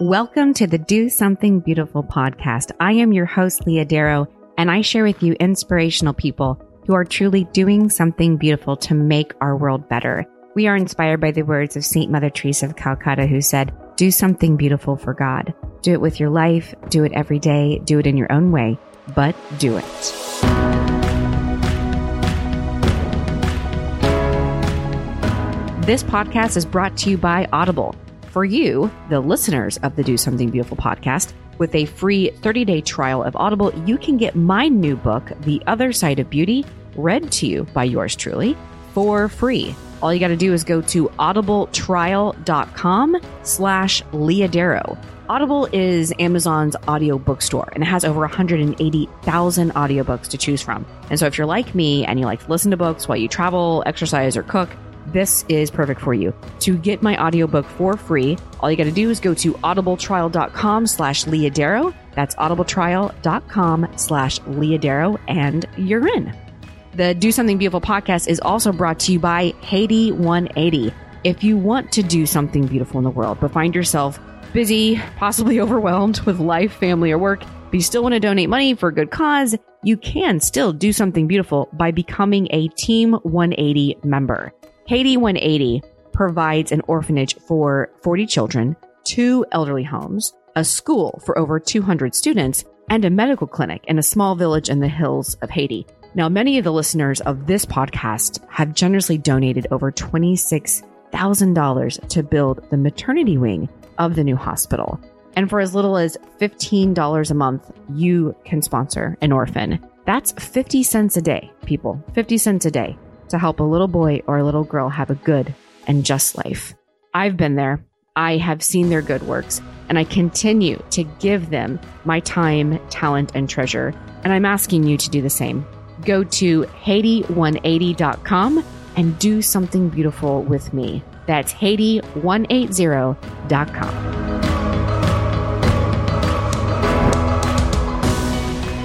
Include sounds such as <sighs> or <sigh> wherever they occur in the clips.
Welcome to the Do Something Beautiful podcast. I am your host, Leah Darrow, and I share with you inspirational people who are truly doing something beautiful to make our world better. We are inspired by the words of St. Mother Teresa of Calcutta, who said, Do something beautiful for God. Do it with your life, do it every day, do it in your own way, but do it. This podcast is brought to you by Audible for you, the listeners of the Do Something Beautiful podcast, with a free 30 day trial of Audible, you can get my new book, The Other Side of Beauty, read to you by yours truly for free. All you got to do is go to audibletrial.com slash leahdarrow. Audible is Amazon's audio bookstore and it has over 180,000 audiobooks to choose from. And so if you're like me and you like to listen to books while you travel, exercise, or cook, this is perfect for you. To get my audiobook for free, all you got to do is go to audibletrial.com slash leahdarrow. That's audibletrial.com slash leahdarrow, and you're in. The Do Something Beautiful podcast is also brought to you by Haiti 180. If you want to do something beautiful in the world, but find yourself busy, possibly <laughs> overwhelmed with life, family, or work, but you still want to donate money for a good cause, you can still do something beautiful by becoming a Team 180 member. Haiti 180 provides an orphanage for 40 children, two elderly homes, a school for over 200 students, and a medical clinic in a small village in the hills of Haiti. Now, many of the listeners of this podcast have generously donated over $26,000 to build the maternity wing of the new hospital. And for as little as $15 a month, you can sponsor an orphan. That's 50 cents a day, people. 50 cents a day to help a little boy or a little girl have a good and just life. I've been there. I have seen their good works, and I continue to give them my time, talent, and treasure. And I'm asking you to do the same. Go to Haiti180.com and do something beautiful with me. That's Haiti180.com.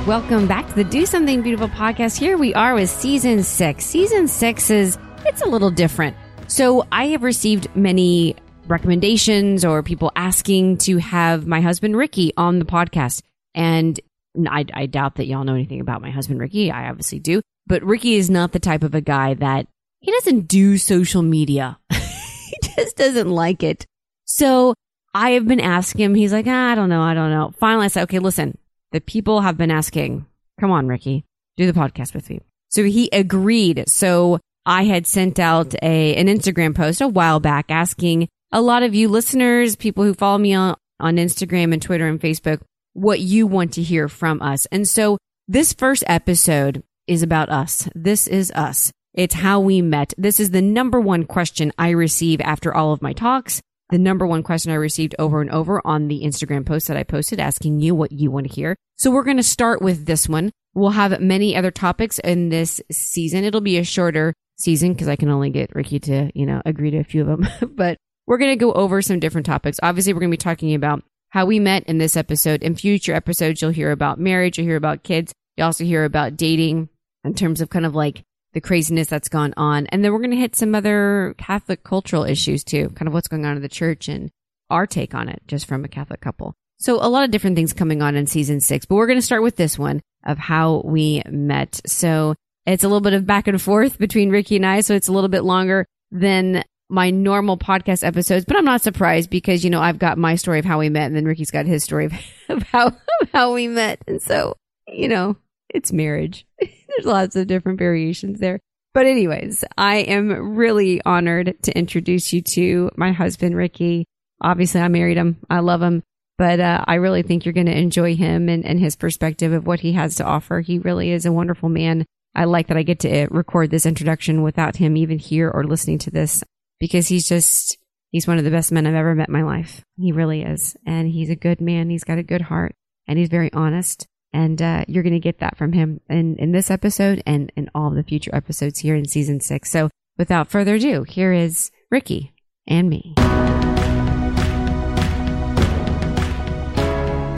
Welcome back to the Do Something Beautiful podcast. Here we are with season six. Season six is, it's a little different. So I have received many recommendations or people asking to have my husband Ricky on the podcast. And I, I doubt that y'all know anything about my husband Ricky. I obviously do. But Ricky is not the type of a guy that he doesn't do social media. <laughs> he just doesn't like it. So I have been asking him. He's like, ah, I don't know. I don't know. Finally, I said, okay, listen, the people have been asking, come on, Ricky, do the podcast with me. So he agreed. So I had sent out a, an Instagram post a while back asking a lot of you listeners, people who follow me on, on Instagram and Twitter and Facebook, what you want to hear from us. And so this first episode is about us. This is us. It's how we met. This is the number one question I receive after all of my talks the number one question I received over and over on the Instagram post that I posted asking you what you want to hear. So we're going to start with this one. We'll have many other topics in this season. It'll be a shorter season because I can only get Ricky to, you know, agree to a few of them, <laughs> but we're going to go over some different topics. Obviously, we're going to be talking about how we met in this episode. In future episodes, you'll hear about marriage, you'll hear about kids, you also hear about dating in terms of kind of like the craziness that's gone on. And then we're going to hit some other Catholic cultural issues too, kind of what's going on in the church and our take on it just from a Catholic couple. So a lot of different things coming on in season six, but we're going to start with this one of how we met. So it's a little bit of back and forth between Ricky and I. So it's a little bit longer than my normal podcast episodes, but I'm not surprised because, you know, I've got my story of how we met and then Ricky's got his story of <laughs> how, of how we met. And so, you know, it's marriage. <laughs> There's lots of different variations there. But anyways, I am really honored to introduce you to my husband, Ricky. Obviously, I married him. I love him, but uh, I really think you're going to enjoy him and, and his perspective of what he has to offer. He really is a wonderful man. I like that I get to uh, record this introduction without him even here or listening to this because he's just, he's one of the best men I've ever met in my life. He really is. And he's a good man. He's got a good heart and he's very honest. And uh, you're going to get that from him in, in this episode and in all the future episodes here in season six. So without further ado, here is Ricky and me.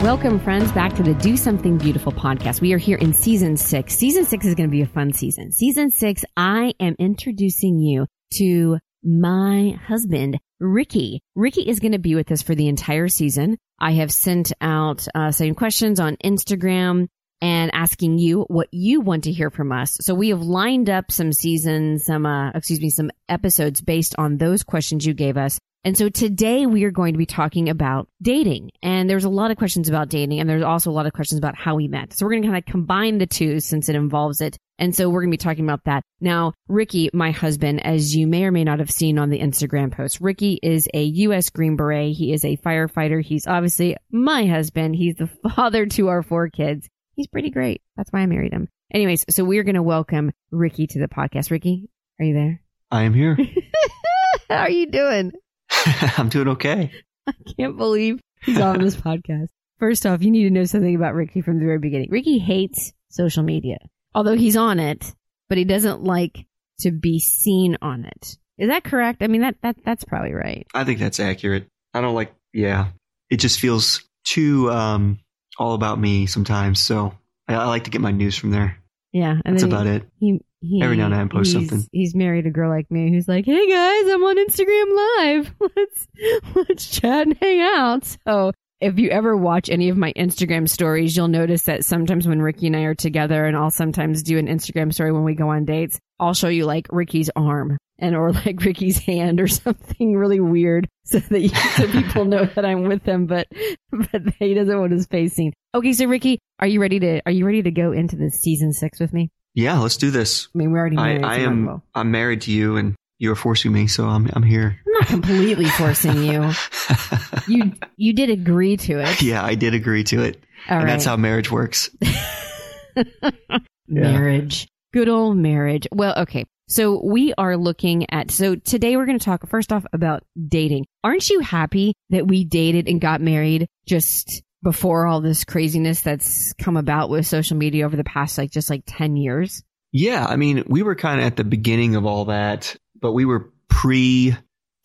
Welcome, friends, back to the Do Something Beautiful podcast. We are here in season six. Season six is going to be a fun season. Season six, I am introducing you to my husband, Ricky. Ricky is going to be with us for the entire season. I have sent out uh, some questions on Instagram and asking you what you want to hear from us. So we have lined up some seasons, some, uh, excuse me, some episodes based on those questions you gave us. And so today we are going to be talking about dating. And there's a lot of questions about dating and there's also a lot of questions about how we met. So we're going to kind of combine the two since it involves it. And so we're going to be talking about that. Now, Ricky, my husband, as you may or may not have seen on the Instagram post, Ricky is a U.S. Green Beret. He is a firefighter. He's obviously my husband. He's the <laughs> father to our four kids. He's pretty great. That's why I married him. Anyways, so we're going to welcome Ricky to the podcast. Ricky, are you there? I am here. <laughs> <laughs> How are you doing? I'm doing okay. I can't believe he's on this podcast. First off, you need to know something about Ricky from the very beginning. Ricky hates social media, although he's on it, but he doesn't like to be seen on it. Is that correct? I mean, that, that that's probably right. I think that's accurate. I don't like, yeah, it just feels too um, all about me sometimes. So I, I like to get my news from there. Yeah, and that's about he, it. He, he, Every now and then, post he's, something. He's married a girl like me who's like, "Hey guys, I'm on Instagram Live. <laughs> Let's let's chat and hang out." So if you ever watch any of my Instagram stories, you'll notice that sometimes when Ricky and I are together, and I'll sometimes do an Instagram story when we go on dates, I'll show you like Ricky's arm and or <laughs> like Ricky's hand or something really weird, <laughs> so that you, so people know that I'm with him, but but he doesn't want his face seen. Okay, so Ricky, are you ready to are you ready to go into this season six with me? Yeah, let's do this. I mean, we're already I, married. I so am. well. I'm married to you, and you are forcing me, so I'm. I'm here. I'm not completely forcing you. <laughs> You you did agree to it. yeah, I did agree to it, All and right. that's how marriage works. <laughs> marriage. Good old marriage. Well, okay. So we are looking at, so today we're going to talk first off about dating. Aren't you happy that we dated and got married just before all this craziness that's come about with social media over the past, like, just like 10 years? Yeah, I mean, we were kind of at the beginning of all that, but we were pre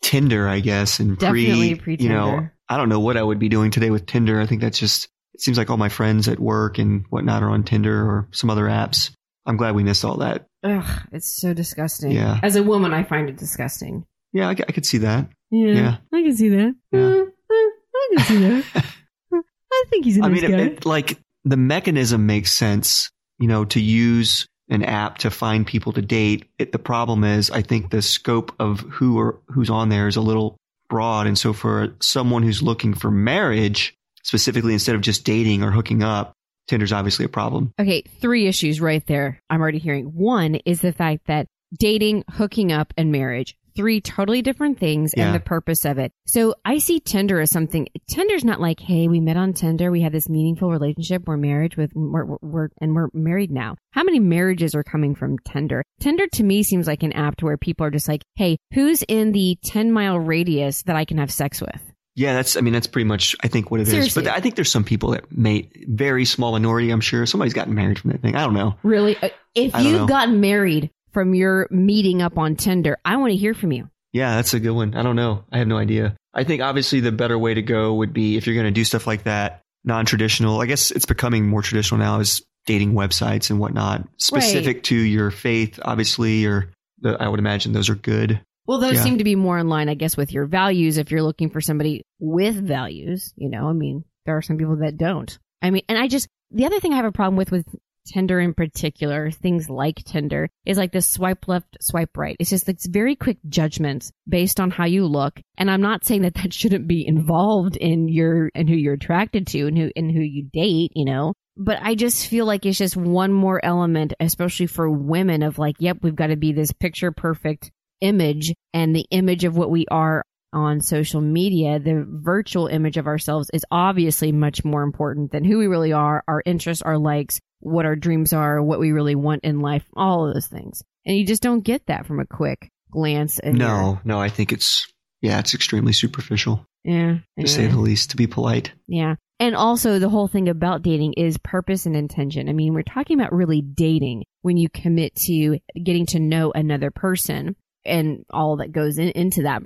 Tinder, I guess, and Definitely pre, you know. I don't know what I would be doing today with Tinder. I think that's just, it seems like all my friends at work and whatnot are on Tinder or some other apps. I'm glad we missed all that. Ugh, it's so disgusting. Yeah. As a woman, I find it disgusting. Yeah, I, I could see that. Yeah. Yeah. I can see that. Yeah. Uh, uh, I can see that. <laughs> I think he's a I nice mean, guy. it, it, like the mechanism makes sense, you know, to use an app to find people to date. It, the problem is, I think the scope of who or who's on there is a little broad, and so for someone who's looking for marriage specifically, instead of just dating or hooking up, Tinder's obviously a problem. Okay, three issues right there. I'm already hearing. One is the fact that dating, hooking up, and marriage, three totally different things Yeah. and the purpose of it. So I see Tinder as something, Tinder's not like, hey, we met on Tinder, we had this meaningful relationship, we're married with, we're, we're, and we're married now. How many marriages are coming from Tinder? Tinder to me seems like an app to where people are just like, hey, who's in the 10 mile radius that I can have sex with? Yeah, that's. I mean, that's pretty much. I think what it is. Seriously. But I think there's some people that may very small minority. I'm sure somebody's gotten married from that thing. I don't know. Really? Uh, If don't know. you've gotten married from your meeting up on Tinder, I want to hear from you. Yeah, that's a good one. I don't know. I have no idea. I think obviously the better way to go would be if you're going to do stuff like that, non-traditional. I guess it's becoming more traditional now is dating websites and whatnot, specific to your faith, obviously, or the, I would imagine those are good. Well, those Yeah. seem to be more in line, I guess, with your values. If you're looking for somebody with values, you know, I mean, there are some people that don't. I mean, and I just, the other thing I have a problem with with Tinder in particular, things like Tinder, is like this swipe left, swipe right. It's just, it's very quick judgments based on how you look. And I'm not saying that that <laughs> shouldn't be involved in your, and who you're attracted to and who, and who you date, you know, but I just feel like it's just one more element, especially for women of like, yep, we've got to be this picture perfect image and the image of what we are on social media, the virtual image of ourselves is obviously much more important than who we really are, our interests, our likes, what our dreams are, what we really want in life, all of those things. And you just don't get that from a quick glance. At your- No, no, I think it's yeah, it's extremely superficial yeah. to say the least. To be polite. Yeah. And also the whole thing about dating is purpose and intention. I mean, we're talking about really dating when you commit to getting to know another person and all that goes in, into that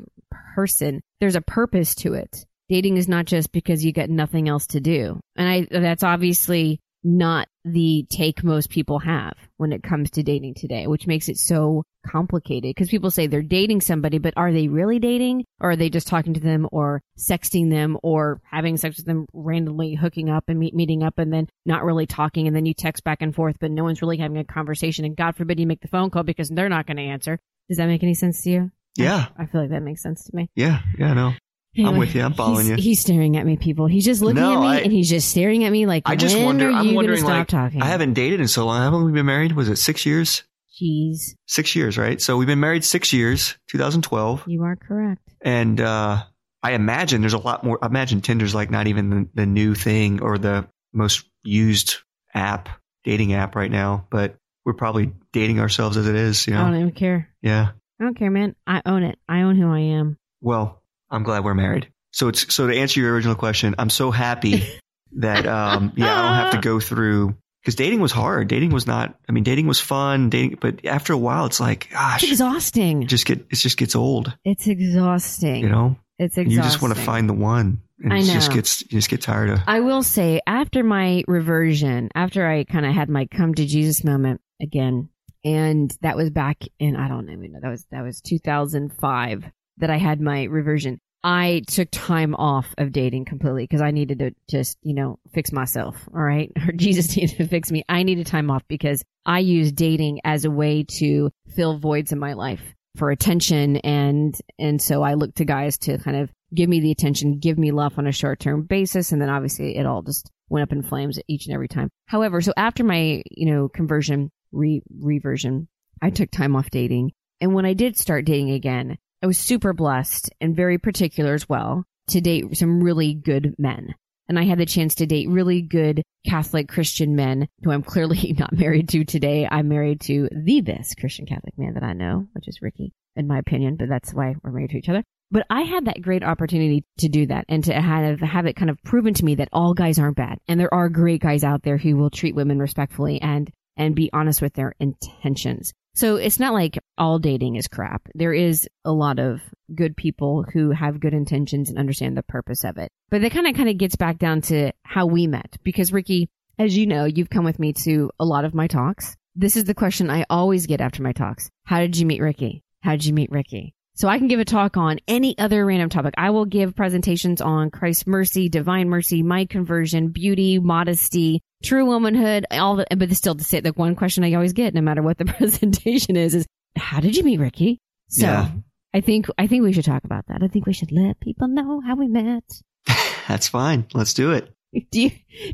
person. There's a purpose to it. Dating is not just because you got nothing else to do. And I, that's obviously not the take most people have when it comes to dating today, which makes it so complicated because people say they're dating somebody, but are they really dating or are they just talking to them or sexting them or having sex with them randomly hooking up and meet, meeting up and then not really talking and then you text back and forth, but no one's really having a conversation and God forbid you make the phone call because they're not going to answer. Does that make any sense to you? Yeah. I feel like that makes sense to me. Yeah. Yeah. No. I'm with you. I'm following he's, you. He's staring at me, people. He's just looking No, at me I- and he's just staring at me like, I just when wonder. are you I'm wondering. stop Like, talking? I haven't dated in so long. Haven't we been married? Was it six years? Jeez, Six years, right? So we've been married six years, 2012, you are correct. and uh, I imagine there's a lot more. I imagine Tinder's like not even the, the new thing or the most used app, dating app right now. But we're probably dating ourselves as it is. You I don't even care. Yeah. I don't care, man. I own it. I own who I am. Well, I'm glad we're married. So it's so to answer your original question, I'm so happy <laughs> that um yeah, I don't have to go through because dating was hard. Dating was not. I mean, dating was fun. Dating, but after a while, it's like, gosh, It's exhausting. it just get it just gets old. It's exhausting. You know, it's exhausting. you just want to find the one, and I it just gets you just get tired of. I will say, after my reversion, after I kind of had my come to Jesus moment again, and that was back in I don't even know that was that was 2005 that I had my reversion. I took time off of dating completely because I needed to just you know fix myself. All right, <laughs> or Jesus <laughs> needed to fix me. I needed time off because I used dating as a way to fill voids in my life for attention and and so I looked to guys to kind of give me the attention, give me love on a short term basis, and then obviously it all just went up in flames each and every time. However, so after my you know conversion re reversion, I took time off dating, and when I did start dating again, I was super blessed and very particular as well to date some really good men. And I had the chance to date really good Catholic Christian men who I'm clearly <laughs> not married to today. I'm married to the best Christian Catholic man that I know, which is Ricky, in my opinion, but that's why we're married to each other. But I had that great opportunity to do that and to have, have it kind of proven to me that all guys aren't bad. And there are great guys out there who will treat women respectfully and, and be honest with their intentions. So it's not like all dating is crap. There is a lot of good people who have good intentions and understand the purpose of it. But that kind of kind of gets back down to how we met because Ricky, as you know, you've come with me to a lot of my talks. This is the question I always get after my talks. How did you meet Ricky? How did you meet Ricky? So I can give a talk on any other random topic. I will give presentations on Christ's mercy, divine mercy, my conversion, beauty, modesty, true womanhood, all the, but still to say the one question I always get, no matter what the <laughs> presentation is, is how did you meet Ricky? So Yeah. I think, I think we should talk about that. I think we should let people know how we met. <laughs> That's fine. Let's do it. Do you,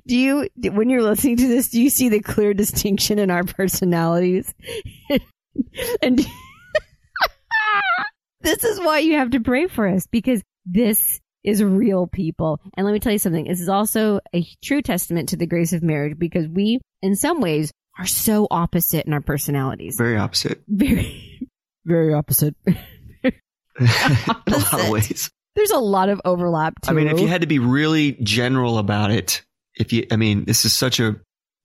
do you, when you're listening to this, do you see the clear distinction in our personalities? <laughs> and this is why you have to pray for us because this is real people. And let me tell you something. This is also a true testament to the grace of marriage because we, in some ways, are so opposite in our personalities. Very opposite. <laughs> Very, very opposite. In <laughs> <laughs> a lot of ways. There's a lot of overlap too. I mean, if you had to be really general about it, if you, I mean, this is such a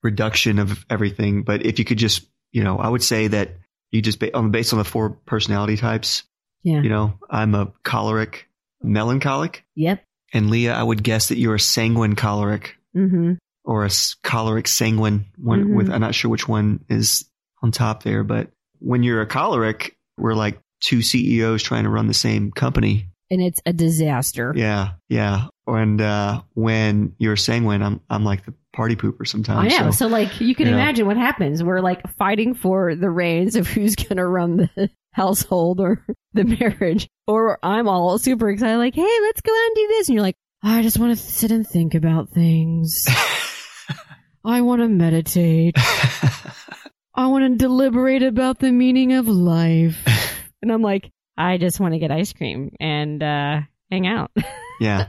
reduction of everything, but if you could just, you know, I would say that you just, ba- on based on the four personality types, yeah. you know, I'm a choleric, melancholic, Yep. and Leah, I would guess that you're a sanguine choleric Mm-hmm. or a choleric sanguine one Mhm. with, I'm not sure which one is on top there, but when you're a choleric, we're like two CEOs trying to run the same company. And it's a disaster. Yeah, yeah. And uh, when you're sanguine, I'm I'm like the party pooper sometimes. I know. So, So, like, you can you know. imagine what happens. We're like fighting for the reins of who's going to run the household or <laughs> the marriage. Or I'm all super excited, like, hey, let's go out and do this. And you're like, I just want to sit and think about things. <laughs> I want to meditate. <laughs> I want to deliberate about the meaning of life. And I'm like, I just want to get ice cream and uh, hang out. yeah.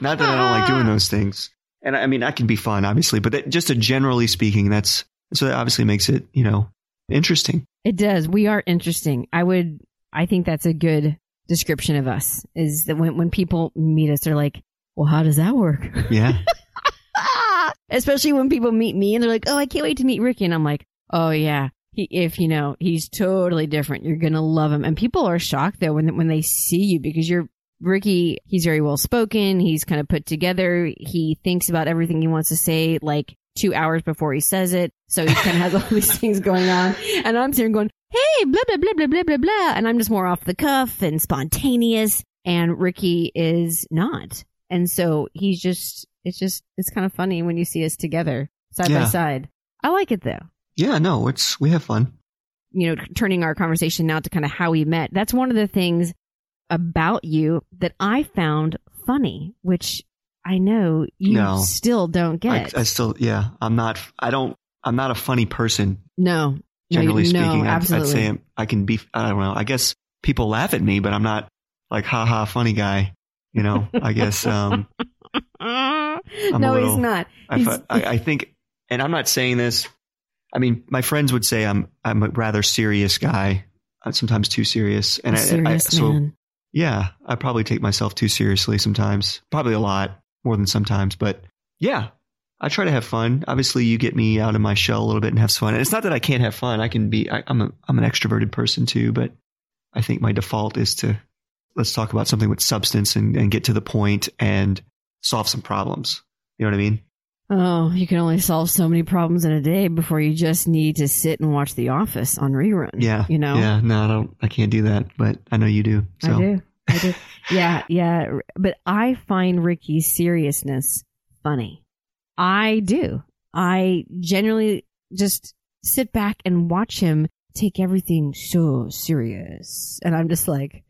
Not that I don't like doing those things, and I mean, I can be fun, obviously, but that, just a generally speaking, that's so that obviously makes it you know interesting. It does. We are interesting. I would, I think that's a good description of us is that when, when people meet us, they're like, well, how does that work? <laughs> Yeah, <laughs> Especially when people meet me and they're like, oh, I can't wait to meet Ricky. And I'm like, oh yeah. He, if you know, he's totally different. You're going to love him. And people are shocked though when, when they see you because you're Ricky. He's very well spoken. He's kind of put together. He thinks about everything he wants to say. Like two hours before he says it. So he kind of has all <laughs> these things going on. And I'm sitting going, hey, blah, blah, blah, blah, blah, blah, blah. And I'm just more off the cuff and spontaneous. And Ricky is not. And so he's just, it's just, it's kind of funny when you see us together side by side. I like it though. Yeah, no, it's we have fun. You know, turning our conversation now to kind of how we met. That's one of the things about you that I found funny, which I know you No. still don't I, get. I still, yeah, I'm not. I don't. I'm not a funny person. no. No, Generally no, speaking, I'd, I'd say I'm- I can be. I don't know. I guess people laugh at me, but I'm not like ha ha funny guy. You know. I guess. Um, <laughs> no, little- he's not. I, He's- I, I think, and I'm not saying this. I mean, my friends would say I'm I'm a rather serious guy. uh, Sometimes too serious, and A I, I, serious so man. yeah, I probably take myself too seriously sometimes. Probably a lot more than sometimes, but yeah, I try to have fun. Obviously, you get me out of my shell a little bit and have fun. And it's not that I can't have fun. I can be. I, I'm a I'm an extroverted person too, but I think my default is to let's talk about something with substance and, and get to the point and solve some problems. You know what I mean? Oh, you can only solve so many problems in a day before you just need to sit and watch The Office on rerun. Yeah. You know? Yeah. No, I don't. I can't do that, but I know you do. So I do. I do. <laughs> yeah, yeah. But I find Ricky's seriousness funny. I do. I generally just sit back and watch him take everything so serious. And I'm just like,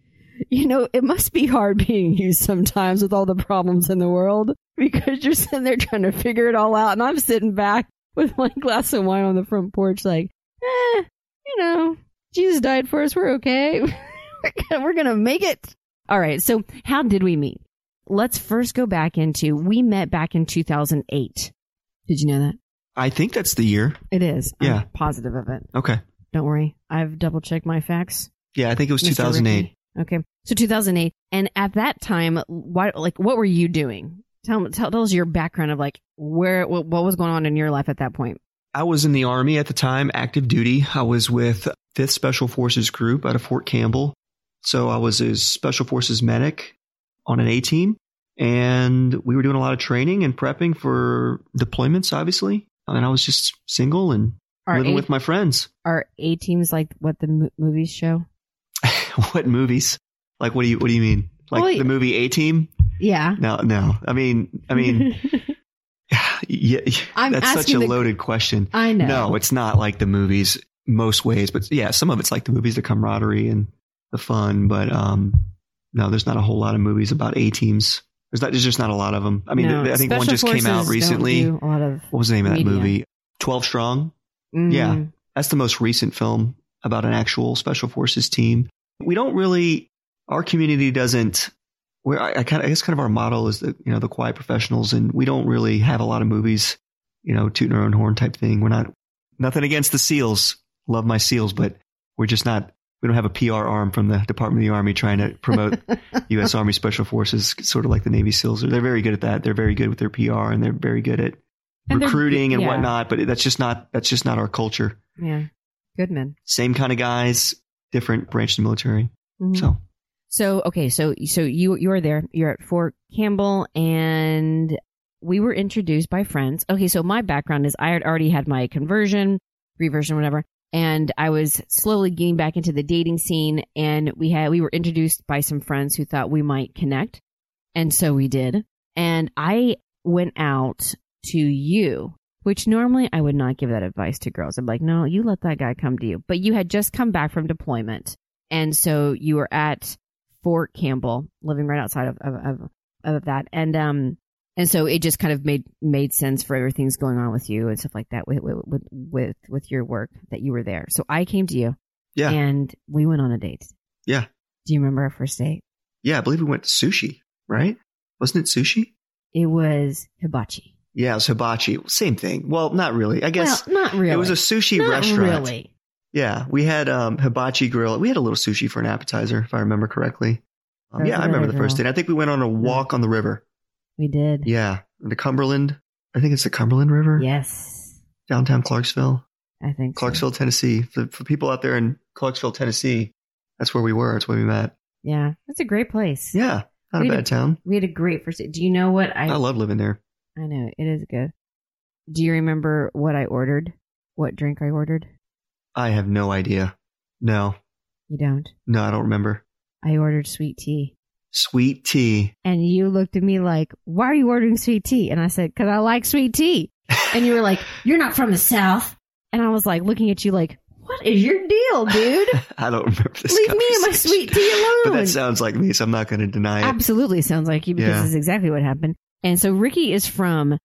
you know, it must be hard being you sometimes with all the problems in the world <laughs> because you're sitting there trying to figure it all out. And I'm sitting back with <laughs> my glass of wine on the front porch, like, eh, you know, Jesus died for us. We're okay. <laughs> we're we're gonna make it. All right. So how did we meet? Let's first go back into, we met back in 2008. Did you know that? I think that's the year. It is. Yeah. I'm positive of it. Okay. Don't worry. I've double checked my facts. Yeah, I think it was Mr. 2008. Ricky. Okay. So 2008. And at that time, what, like, what were you doing? Tell, tell, tell us your background of like where, what, what was going on in your life at that point. I was in the Army at the time, active duty. I was with 5th Special Forces Group out of Fort Campbell. So I was a Special Forces medic on an A team. And we were doing a lot of training and prepping for deployments, obviously. And I was just single and Are living A, with my friends. are A teams like what the mo- movies show? <laughs> what movies? Like, what do you, what do you mean? Like Well, the movie A Team? Yeah. No, no. I mean, I mean, <laughs> yeah, I'm that's such a the- loaded question. I know. No, it's not like the movies most ways, but yeah, some of it's like the movies, the camaraderie and the fun. But um, no, there's not a whole lot of movies about A teams. There's not. There's just not a lot of them. I mean, No, I think one just came out recently. do A lot of What was the name of that movie? Twelve Strong. Mm. Yeah. That's the most recent film about an actual special forces team. We don't really. Our community doesn't. Where I, I kind of, I guess, kind of our model is the you know the quiet professionals, and we don't really have a lot of movies, you know, tooting our own horn type thing. We're not nothing against the SEALs. Love my SEALs, but we're just not. We don't have a PR arm from the Department of the Army trying to promote <laughs> U.S. Army Special Forces, sort of like the Navy SEALs. They're very good at that. They're very good with their PR, and they're very good at And recruiting and yeah. whatnot. But that's just not that's just not our culture. Yeah. Good men. Same kind of guys, different branch of the military. Mhm. So So okay, so so you you are there. You're at Fort Campbell, and we were introduced by friends. Okay, so my background is I had already had my conversion, reversion, whatever, and I was slowly getting back into the dating scene. And we had we were introduced by some friends who thought we might connect, and so we did. And I went out to you, which normally I would not give that advice to girls. I'm like, no, you let that guy come to you. But you had just come back from deployment, and so you were at Fort Campbell, living right outside of of, of, of that, and um, and so it just kind of made made sense for everything's going on with you and stuff like that with with with with your work that you were there. So I came to you, Yeah. and we went on a date. Yeah. Do you remember our first date? yeah, I believe we went to sushi, right? Wasn't it sushi? It was hibachi. Yeah, it was hibachi. Same thing. Well, not really. I guess well, not really. it was a sushi not restaurant. Really. Yeah, we had um, hibachi grill. We had a little sushi for an appetizer, if I remember correctly. Um, yeah, I remember the first date. I think we went on a walk on the river. We did. Yeah, the Cumberland. I think it's the Cumberland River, Yes, downtown Clarksville, I think so. Clarksville, Tennessee. For, for people out there in Clarksville, Tennessee, that's where we were. That's where we met. Yeah, it's a great place. Yeah, not We a bad town. we had a great first. Do you know what I? I love living there. I know it is good. Do you remember what I ordered? What drink I ordered? I have no idea. No, You don't. no, I don't remember. I ordered sweet tea. Sweet tea. And you looked at me like, why are you ordering sweet tea? And I said, cause I like sweet tea. <laughs> And you were like, you're not from the South. And I was like looking at you like, what is your deal, dude? <laughs> I don't remember this. Leave me and my sweet tea alone. <laughs> But that sounds like me, so I'm not going to deny it. Absolutely sounds like you because Yeah. this is exactly what happened. And so Ricky is from,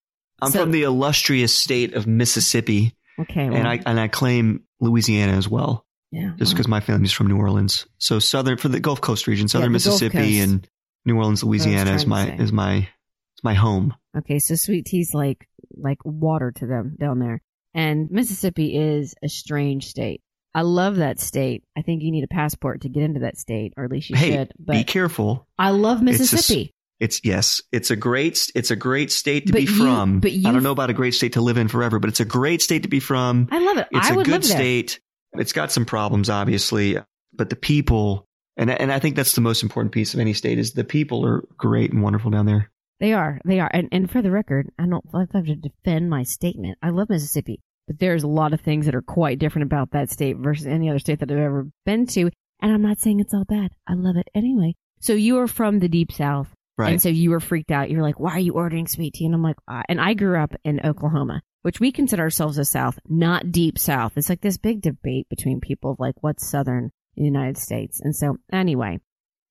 I'm so- from the illustrious state of Mississippi, okay, well, and I and I claim Louisiana as well, yeah, just because my family's from New Orleans. So southern for the Gulf Coast region, southern the Gulf Mississippi, and New Orleans, Louisiana is my is my is my home. Okay, so sweet tea's like like water to them down there. And Mississippi is a strange state. I love that state. I think you need a passport to get into that state, or at least you Hey, should. But be careful. I love It's a Mississippi. It's yes, it's a great it's a great state to But be you- from. but you- I don't know about a great state to live in forever, but it's a great state to be from. I love it. It's I a would good live there. state. It's got some problems, obviously, but the people, and and I think that's the most important piece of any state is the people are great and wonderful down there. They are. They are. And and for the record, I don't I have to defend my statement. I love Mississippi, but there's a lot of things that are quite different about that state versus any other state that I've ever been to. And I'm not saying it's all bad. I love it anyway. So you are from the deep south. Right. And so you were freaked out. You're like, why are you ordering sweet tea? And I'm like, uh, and I grew up in Oklahoma, which we consider ourselves a South, not deep South. It's like this big debate between people of like what's Southern in the United States. And so anyway,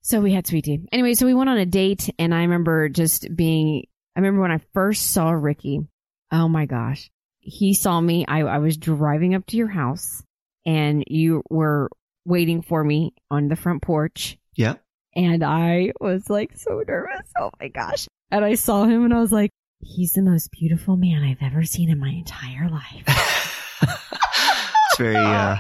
so we had sweet tea. Anyway, so we went on a date and I remember just being, I remember when I first saw Ricky. Oh my gosh. He saw me. I, I was driving up to your house and you were waiting for me on the front porch yeah. and I was like so nervous. Oh my gosh. And I saw him and I was like, he's the most beautiful man I've ever seen in my entire life. <laughs> it's very uh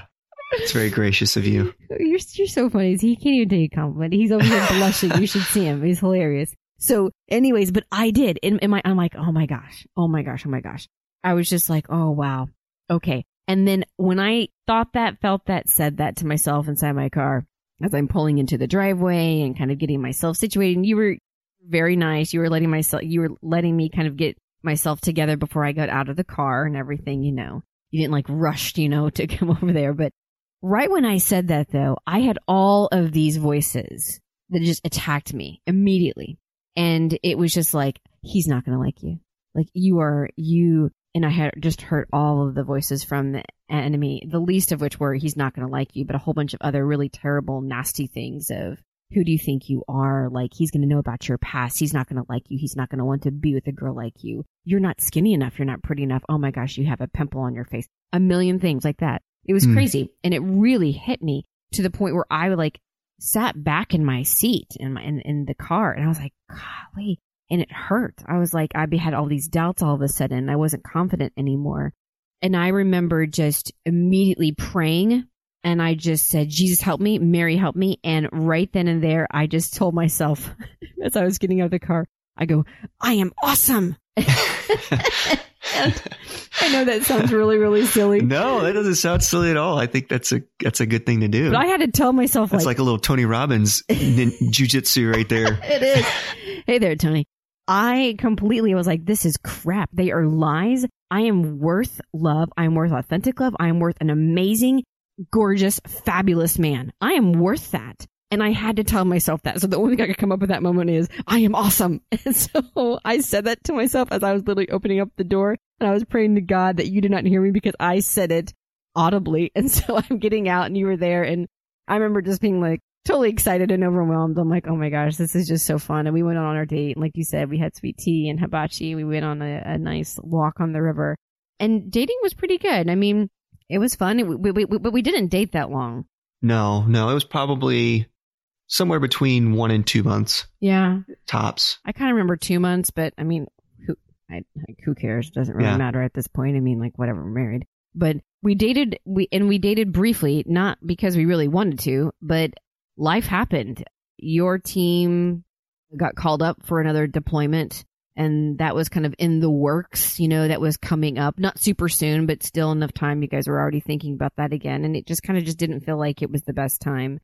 it's very gracious of you. You're, you're so funny. He can't even take a compliment. He's over here blushing. You should see him. He's hilarious. So anyways, but I did. In, in my, I'm like, oh my gosh. Oh my gosh. Oh my gosh. I was just like, oh wow. Okay. And then when I thought that, felt that, said that to myself inside my car, as I'm pulling into the driveway and kind of getting myself situated, and you were very nice. You were letting myself, you were letting me kind of get myself together before I got out of the car and everything, you know. You didn't like rushed, you know, <laughs> to come over there. But right when I said that though, I had all of these voices that just attacked me immediately. And it was just like, he's not going to like you. Like you are, you, and I had just heard all of the voices from the enemy, the least of which were, he's not going to like you, but a whole bunch of other really terrible, nasty things of, who do you think you are? Like, he's going to know about your past. He's not going to like you. He's not going to want to be with a girl like you. You're not skinny enough. You're not pretty enough. Oh my gosh, you have a pimple on your face. A million things like that. It was Hmm. crazy. And it really hit me to the point where I like sat back in my seat in my, in, in the car and I was like, golly. And it hurt. I was like, I had all these doubts all of a sudden. I wasn't confident anymore. And I remember just immediately praying and I just said, Jesus help me, Mary help me. And right then and there, I just told myself <laughs> as I was getting out of the car, I go, I am awesome. <laughs> I know that sounds really, really silly, no, that doesn't sound silly at all. I think that's a that's a good thing to do. but I had to tell myself That's like, like, a little Tony Robbins nin- <laughs> jujitsu right there. it is. Hey there, Tony. I completely was like, this is crap. They are lies. I am worth love. I am worth authentic love. I am worth an amazing, gorgeous, fabulous man. I am worth that. And I had to tell myself that. So the only thing I could come up with that moment is, I am awesome. <laughs> And so I said that to myself as I was literally opening up the door and I was praying to God that you did not hear me because I said it audibly. <laughs> And so I'm getting out and you were there. And I remember just being like, totally excited and overwhelmed. I'm like, oh my gosh, this is just so fun. And we went on our date. And like you said, we had sweet tea and hibachi. We went on a, a nice walk on the river. And dating was pretty good. I mean, it was fun. It, we, we, we, but we didn't date that long. No, no, it was probably somewhere between one and two months Yeah. tops. I kind of remember two months, but I mean, who, I, like, who cares? It doesn't really Yeah. matter at this point. I mean, like, whatever, we're married. But we dated, we, and we dated briefly, not because we really wanted to, but life happened. Your team got called up for another deployment and that was kind of in the works, you know, that was coming up, not super soon, but still enough time. You guys were already thinking about that again. And it just kind of just didn't feel like it was the best time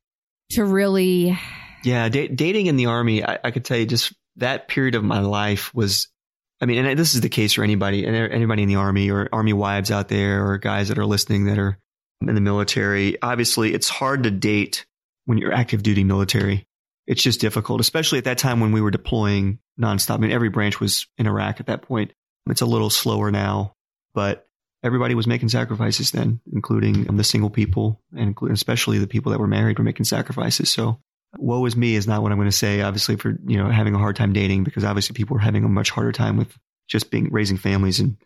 to really, <sighs> Yeah, da- dating in the army, I, I could tell you just that period of my life was I mean, and this is the case for anybody and anybody in the army or army wives out there or guys that are listening that are in the military. Obviously, it's hard to date when you're active duty military. It's just difficult, especially at that time when we were deploying nonstop. I mean, every branch was in Iraq at that point. It's a little slower now, but everybody was making sacrifices then, including um, the single people and especially the people that were married were making sacrifices. So woe is me is not what I'm going to say, obviously, for, you know, having a hard time dating because obviously people were having a much harder time with just being raising families and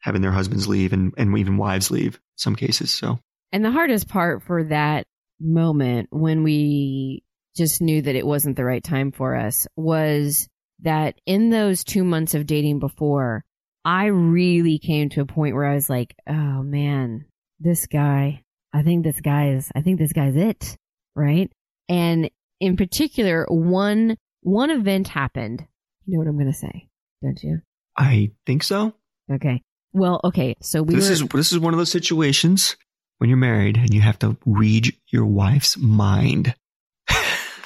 having their husbands leave and, and even wives leave some cases. So, and the hardest part for that moment when we just knew that it wasn't the right time for us was that in those two months of dating before, I really came to a point where I was like, oh man, this guy, I think this guy is, I think this guy's it. Right. And in particular, one, one event happened. You know what I'm going to say, don't you? I think so. Okay. Well, okay. So we this were, is this is one of those situations when you're married and you have to read your wife's mind.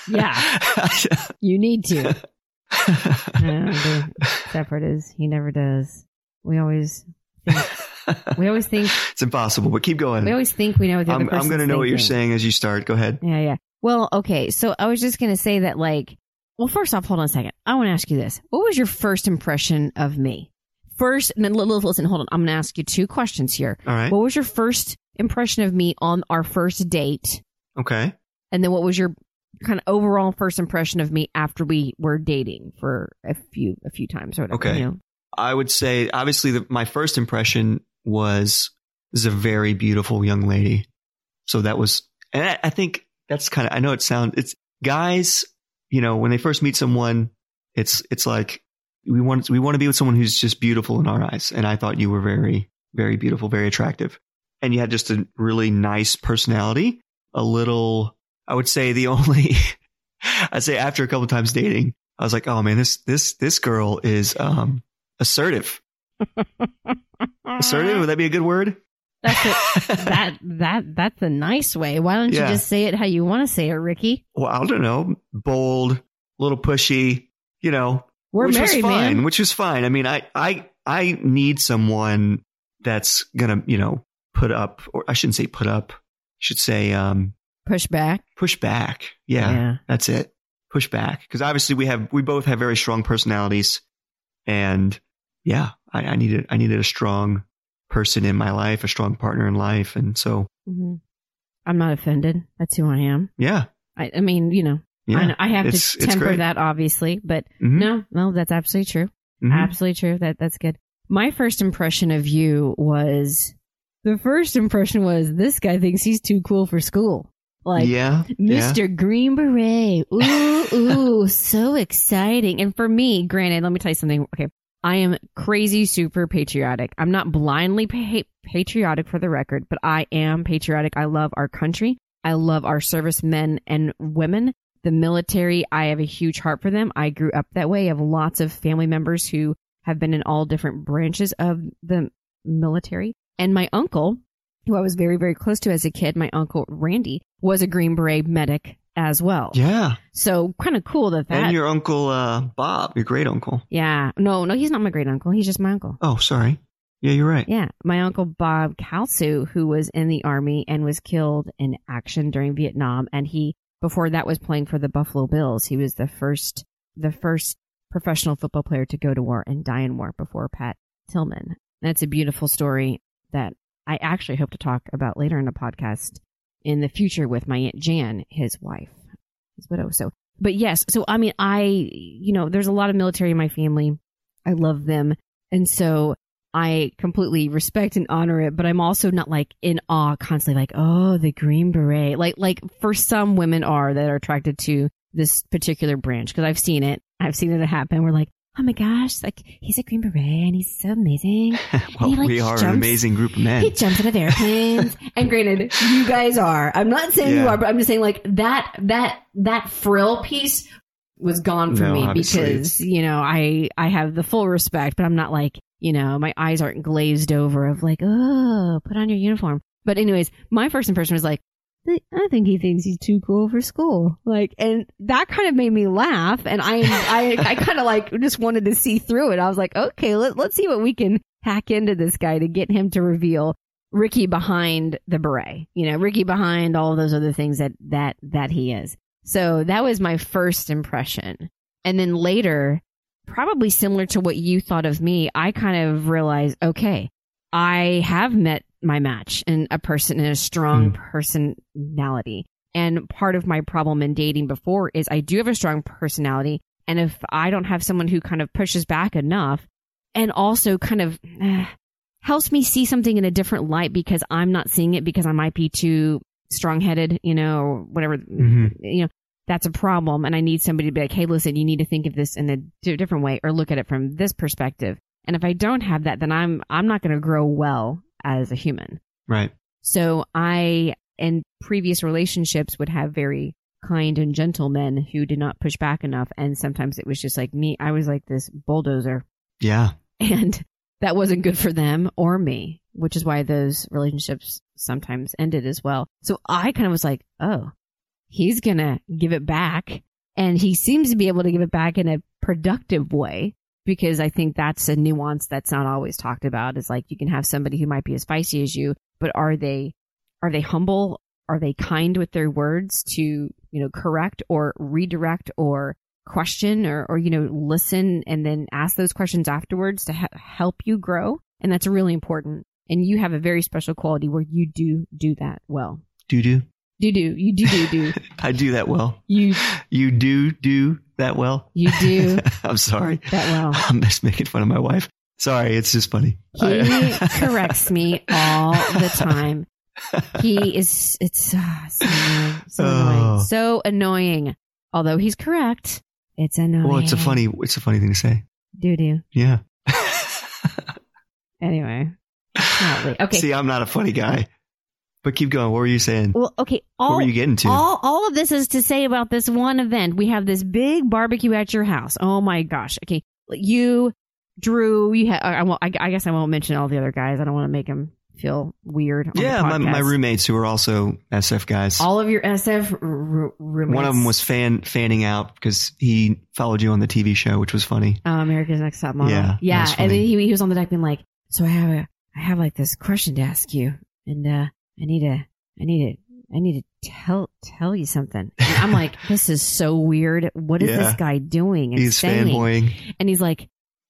Yeah. <laughs> you need to. <laughs> <laughs> the sad part is he never does. We always think, we always <laughs> think it's impossible, but keep going. we always think we know what the other I'm, I'm going to know what you're saying as you start. Go ahead. Yeah, yeah. Well, okay. So I was just going to say that, like, well, first off, hold on a second. I want to ask you this. What was your first impression of me? First, and then li- li- listen, hold on. I'm going to ask you two questions here. All right. What was your first impression of me on our first date? Okay. And then what was your kind of overall first impression of me after we were dating for a few, a few times or whatever? Okay. You know? I would say, obviously, the, my first impression was is a very beautiful young lady. So that was, and I, I think that's kind of, I know it sounds, it's guys, you know, when they first meet someone, it's, it's like, we want, we want to be with someone who's just beautiful in our eyes. And I thought you were very, very beautiful, very attractive. And you had just a really nice personality, a little, I would say the <laughs> only, I'd say after a couple times dating, I was like, oh man, this, this, this girl is, um, assertive. <laughs> Assertive? Would that be a good word? That's a, <laughs> that, that, that's a nice way. Why don't Yeah. you just say it how you want to say it, Ricky? well, I don't know, bold, a little pushy, you know, We're which married, was fine, man. which is fine. I mean, I, I, I need someone that's gonna, you know, put up, or I shouldn't say put up, I should say, um, Push back. push back. Yeah, Yeah. that's it. Push back. Cause obviously we have, we both have very strong personalities and yeah, I, I needed, I needed a strong person in my life, a strong partner in life. And so, hmm I'm not offended. That's who I am. yeah, I, I mean, you know, yeah. I, know- I have It's- to temper that obviously, but Mhm. no, no, that's absolutely true. Mhm. Absolutely true. That that's good. My first impression of you was the first impression was this guy thinks he's too cool for school. Like yeah, yeah. Mr. Green Beret. Ooh, <laughs> ooh, so exciting. And for me, granted, let me tell you something. Okay. I am crazy super patriotic. I'm not blindly pa- patriotic for the record, but I am patriotic. I love our country. I love our servicemen and women. The military, I have a huge heart for them. I grew up that way. I have lots of family members who have been in all different branches of the military. And my uncle, who I was very, very close to as a kid, my uncle Randy, was a Green Beret medic as well. Yeah. So kind of cool that that. And your uncle, uh, Bob, your great uncle. yeah. No, no, he's not my great uncle. He's just my uncle. Oh, sorry. Yeah, you're right. Yeah. My uncle Bob Kalsu, who was in the army and was killed in action during Vietnam. And he, before that was playing for the Buffalo Bills. He was the first, the first professional football player to go to war and die in war before Pat Tillman. That's a beautiful story that I actually hope to talk about later in the podcast in the future with my Aunt Jan, his wife, his widow. So, but yes. So, I mean, I, you know, there's a lot of military in my family. I love them. And so I completely respect and honor it, but I'm also not like in awe constantly like, oh, the green beret. Like, like for some women are that are attracted to this particular branch because I've seen it. I've seen it happen. We're like, oh my gosh, like he's a green beret and he's so amazing. <laughs> well, He, like, we are an amazing group of men. He jumps out of airplanes. <laughs> and granted, you guys are. I'm not saying you are, but I'm just saying like that that that frill piece was gone from No, me because you know I I have the full respect, but I'm not like you know my eyes aren't glazed over of like oh put on your uniform. But anyways, my first impression was like I think he thinks he's too cool for school. Like, and that kind of made me laugh. And I, I, I kind of like just wanted to see through it. I was like, okay, let, let's see what we can hack into this guy to get him to reveal Ricky behind the beret. You know, Ricky behind all those other things that, that, that he is. So that was my first impression. And then later, probably similar to what you thought of me, I kind of realized, okay, I have met my match and a person and a strong mm. personality. And part of my problem in dating before is I do have a strong personality. And if I don't have someone who kind of pushes back enough and also kind of uh, helps me see something in a different light because I'm not seeing it because I might be too strong headed, you know, or whatever, mm-hmm. you know, that's a problem. And I need somebody to be like, Hey, listen, you need to think of this in a different way or look at it from this perspective. And if I don't have that, then I'm, I'm not going to grow well as a human. Right. So I, in previous relationships, would have very kind and gentle men who did not push back enough. And sometimes it was just like me. I was like this bulldozer. Yeah. And <laughs> that wasn't good for them or me, which is why those relationships sometimes ended as well. So I kind of was like, oh, he's going to give it back. And he seems to be able to give it back in a productive way because I think that's a nuance that's not always talked about is like you can have somebody who might be as feisty as you, but are they, are they humble? Are they kind with their words to, you know, correct or redirect or question or, or, you know, listen and then ask those questions afterwards to ha- help you grow? And that's really important. And you have a very special quality where you do do that well. Do do? Do do. You do do do. <laughs> I do that well. You you do do that well. You do. <laughs> I'm sorry. That well. <laughs> I'm just making fun of my wife. Sorry, it's just funny. He corrects me all the time. He is. It's uh, so annoying. So annoying. Oh. So annoying. Although he's correct, it's annoying. Well, it's a funny. It's a funny thing to say. Do do. Yeah. anyway. Okay. See, I'm not a funny guy. But keep going. What were you saying? Well, okay. All, what were you getting to? All, all of this is to say about this one event. We have this big barbecue at your house. Oh my gosh. Okay. You, Drew, you had, I, I, I guess I won't mention all the other guys. I don't want to make them feel weird. yeah, my, my roommates who are also SF guys. All of your SF r- roommates. One of them was fan fanning out because he followed you on the TV show, which was funny. Oh, America's Next Top Model. Yeah, yeah. And then he, he was on the deck being like, "So I have a, I have like this question to ask you, and uh, I need to, I need to, I need to tell tell you something. And I'm like, <laughs> this is so weird. What is yeah. this guy doing? And he's saying? fanboying, and he's like,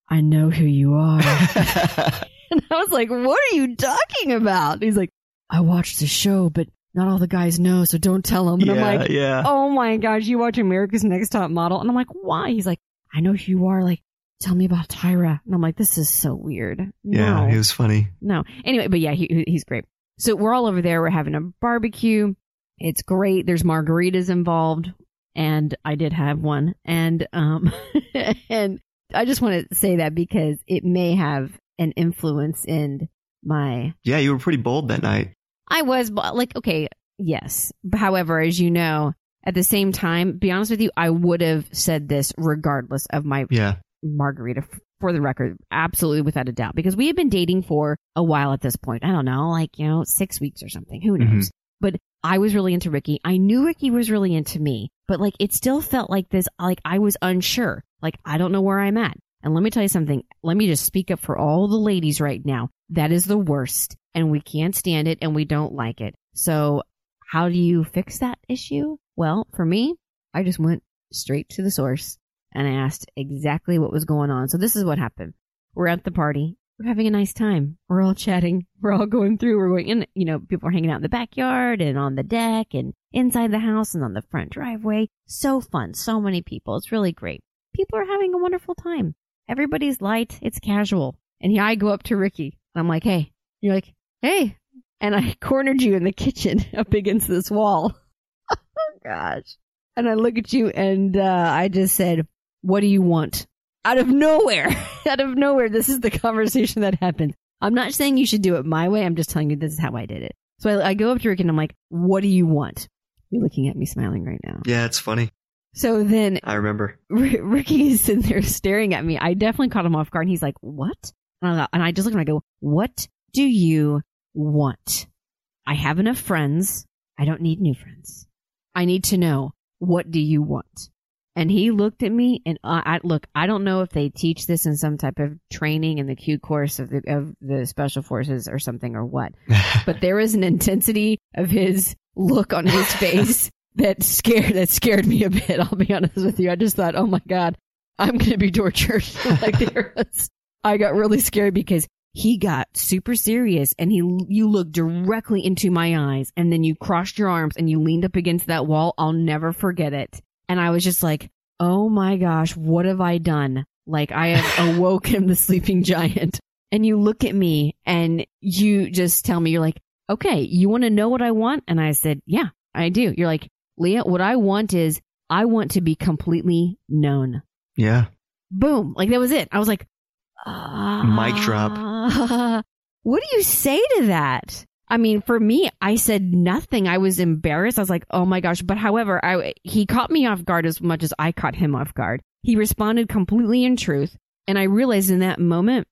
I know who you are. <laughs> <laughs> and I was like, what are you talking about? And he's like, I watched the show, but not all the guys know, so don't tell them. And yeah, I'm like, yeah. oh my gosh, you watch America's Next Top Model? And I'm like, why? He's like, I know who you are. Like, tell me about Tyra. And I'm like, this is so weird. No. Yeah, he was funny. No. Anyway, but yeah, he, he's great. So we're all over there. We're having a barbecue. It's great. There's margaritas involved. And I did have one. And, um, <laughs> and I just want to say that because it may have an influence in my. Yeah, you were pretty bold that night. I was like, okay, yes. However, as you know, at the same time, be honest with you, I would have said this regardless of my yeah. margarita for the record, absolutely without a doubt, because we had been dating for a while at this point. I don't know, like, you know, six weeks or something. Who knows? Mm-hmm. But I was really into Ricky. I knew Ricky was really into me, but like, it still felt like this, like I was unsure. Like, I don't know where I'm at. And let me tell you something. Let me just speak up for all the ladies right now. That is the worst and we can't stand it and we don't like it. So how do you fix that issue? Well, for me, I just went straight to the source and I asked exactly what was going on. So this is what happened. We're at the party. We're having a nice time. We're all chatting. <laughs> We're all going through. We're going in, you know, people are hanging out in the backyard and on the deck and inside the house and on the front driveway. So fun. So many people. It's really great. People are having a wonderful time. Everybody's light. It's casual. And I go up to Ricky and I'm like, Hey, you're like, Hey, and I <laughs> cornered you in the kitchen <laughs> up against this wall. oh gosh. And I look at you and, uh, I just said, what do you want? Out of nowhere, <laughs> out of nowhere, this is the conversation that happened. I'm not saying you should do it my way. I'm just telling you this is how I did it. So I, I go up to Rick and I'm like, what do you want? You're looking at me smiling right now. Yeah, it's funny. So then I remember R- <laughs> Ricky is sitting there staring at me. I definitely caught him off guard and he's like, what? And I, and I just look and I go, what do you want? I have enough friends. I don't need new friends. I need to know what do you want? And he looked at me and I, I look, I don't know if they teach this in some type of training in the Q course of the, of the special forces or something or what, <laughs> but there was an intensity of his look on his <laughs> face that scared, that scared me a bit. I'll be honest with you. I just thought, oh my God, I'm going to be tortured. <laughs> like there was, I got really scared because he got super serious and he, you looked directly into my eyes and then you crossed your arms and you leaned up against that wall. I'll never forget it. And I was just like, oh my gosh, what have I done? Like I have <laughs> awoken the sleeping giant. And you look at me and you just tell me, you're like, okay, you want to know what I want? And I said, yeah, I do. You're like, Leah, what I want is I want to be completely known. Yeah. Boom. Like that was it. I was like, uh, mic drop. What do you say to that? I mean, for me, I said nothing. I was embarrassed. I was like, "Oh my gosh!" But however, I he caught me off guard as much as I caught him off guard. He responded completely in truth, and I realized in that moment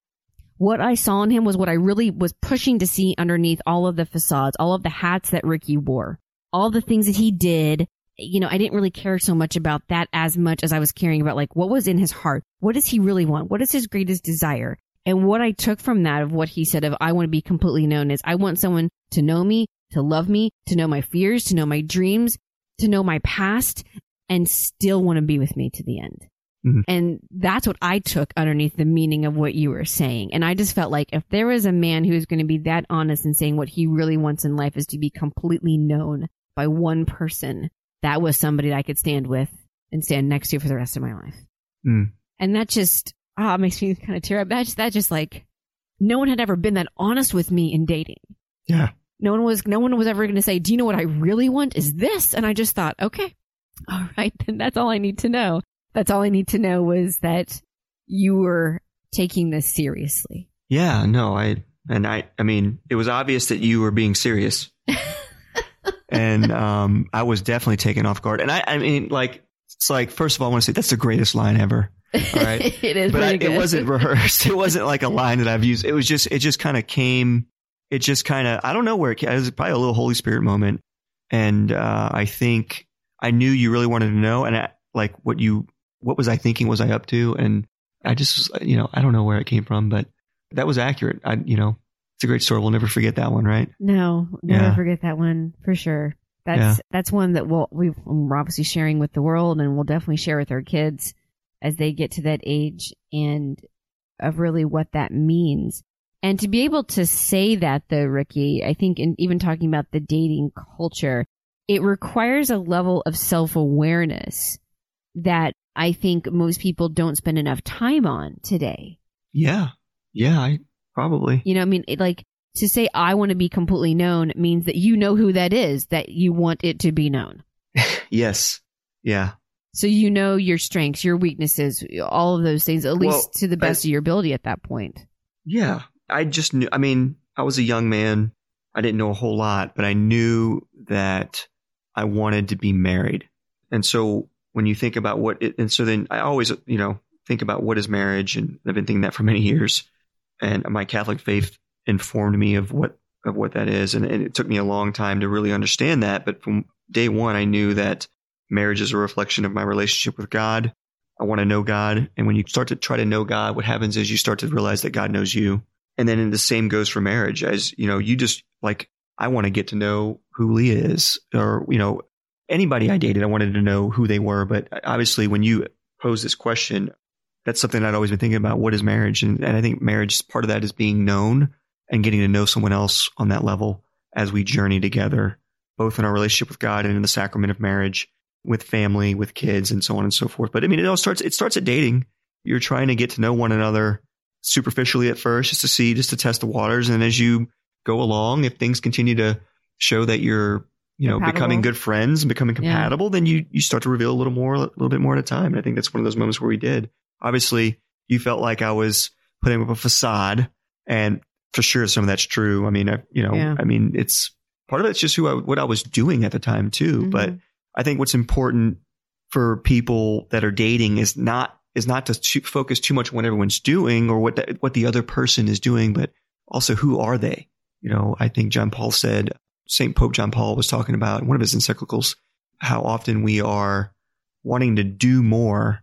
what I saw in him was what I really was pushing to see underneath all of the facades, all of the hats that Ricky wore, all the things that he did. You know, I didn't really care so much about that as much as I was caring about like what was in his heart. What does he really want? What is his greatest desire? And what I took from that of what he said of I want to be completely known is I want someone to know me, to love me, to know my fears, to know my dreams, to know my past and still want to be with me to the end. Mm-hmm. And that's what I took underneath the meaning of what you were saying. And I just felt like if there was a man who's going to be that honest and saying what he really wants in life is to be completely known by one person, that was somebody that I could stand with and stand next to for the rest of my life. Mm. And that just, ah, makes me kind of tear up. That's that just like no one had ever been that honest with me in dating. Yeah. No one was no one was ever going to say, "Do you know what I really want is this?" And I just thought, "Okay. <laughs> All right, then that's all I need to know." That's all I need to know was that you were taking this seriously. Yeah, no, I and I I mean, it was obvious that you were being serious. <laughs> and um I was definitely taken off guard. And I I mean like it's like first of all I want to say that's the greatest line ever. All right. <laughs> it is, but I, it wasn't <laughs> rehearsed. It wasn't like a line that I've used. It was just, it just kind of came. It just kind of, I don't know where it came. It was probably a little Holy Spirit moment, and uh, I think I knew you really wanted to know, and I, like what you, what was I thinking? Was I up to? And I just, you know, I don't know where it came from, but that was accurate. I, you know, it's a great story. We'll never forget that one, right? No, never yeah. forget that one for sure. That's yeah. that's one that we'll we we're obviously sharing with the world, and we'll definitely share with our kids as they get to that age and of really what that means. And to be able to say that though, Ricky, I think in even talking about the dating culture, it requires a level of self awareness that I think most people don't spend enough time on today. Yeah. Yeah, I probably. You know, I mean, it, like to say I want to be completely known means that you know who that is, that you want it to be known. <laughs> yes. Yeah. So you know your strengths, your weaknesses, all of those things, at least well, to the best I, of your ability at that point. Yeah. I just knew, I mean, I was a young man. I didn't know a whole lot, but I knew that I wanted to be married. And so when you think about what it, and so then I always, you know, think about what is marriage and I've been thinking that for many years. And my Catholic faith informed me of what, of what that is. And, and it took me a long time to really understand that. But from day one, I knew that Marriage is a reflection of my relationship with God. I want to know God. And when you start to try to know God, what happens is you start to realize that God knows you. And then the same goes for marriage as, you know, you just like, I want to get to know who Leah is or, you know, anybody I dated, I wanted to know who they were. But obviously when you pose this question, that's something I'd always been thinking about. What is marriage? And, and I think marriage, part of that is being known and getting to know someone else on that level as we journey together, both in our relationship with God and in the sacrament of marriage with family, with kids, and so on and so forth. But I mean, it all starts. It starts at dating. You're trying to get to know one another superficially at first, just to see, just to test the waters. And as you go along, if things continue to show that you're, you know, compatible. becoming good friends and becoming compatible, yeah. then you you start to reveal a little more, a little bit more at a time. And I think that's one of those moments where we did. Obviously, you felt like I was putting up a facade, and for sure, some of that's true. I mean, I, you know, yeah. I mean, it's part of it's just who I, what I was doing at the time too. Mm-hmm. But I think what's important for people that are dating is not is not to focus too much on what everyone's doing or what the, what the other person is doing, but also who are they? You know, I think John Paul said, St. Pope John Paul was talking about in one of his encyclicals, how often we are wanting to do more,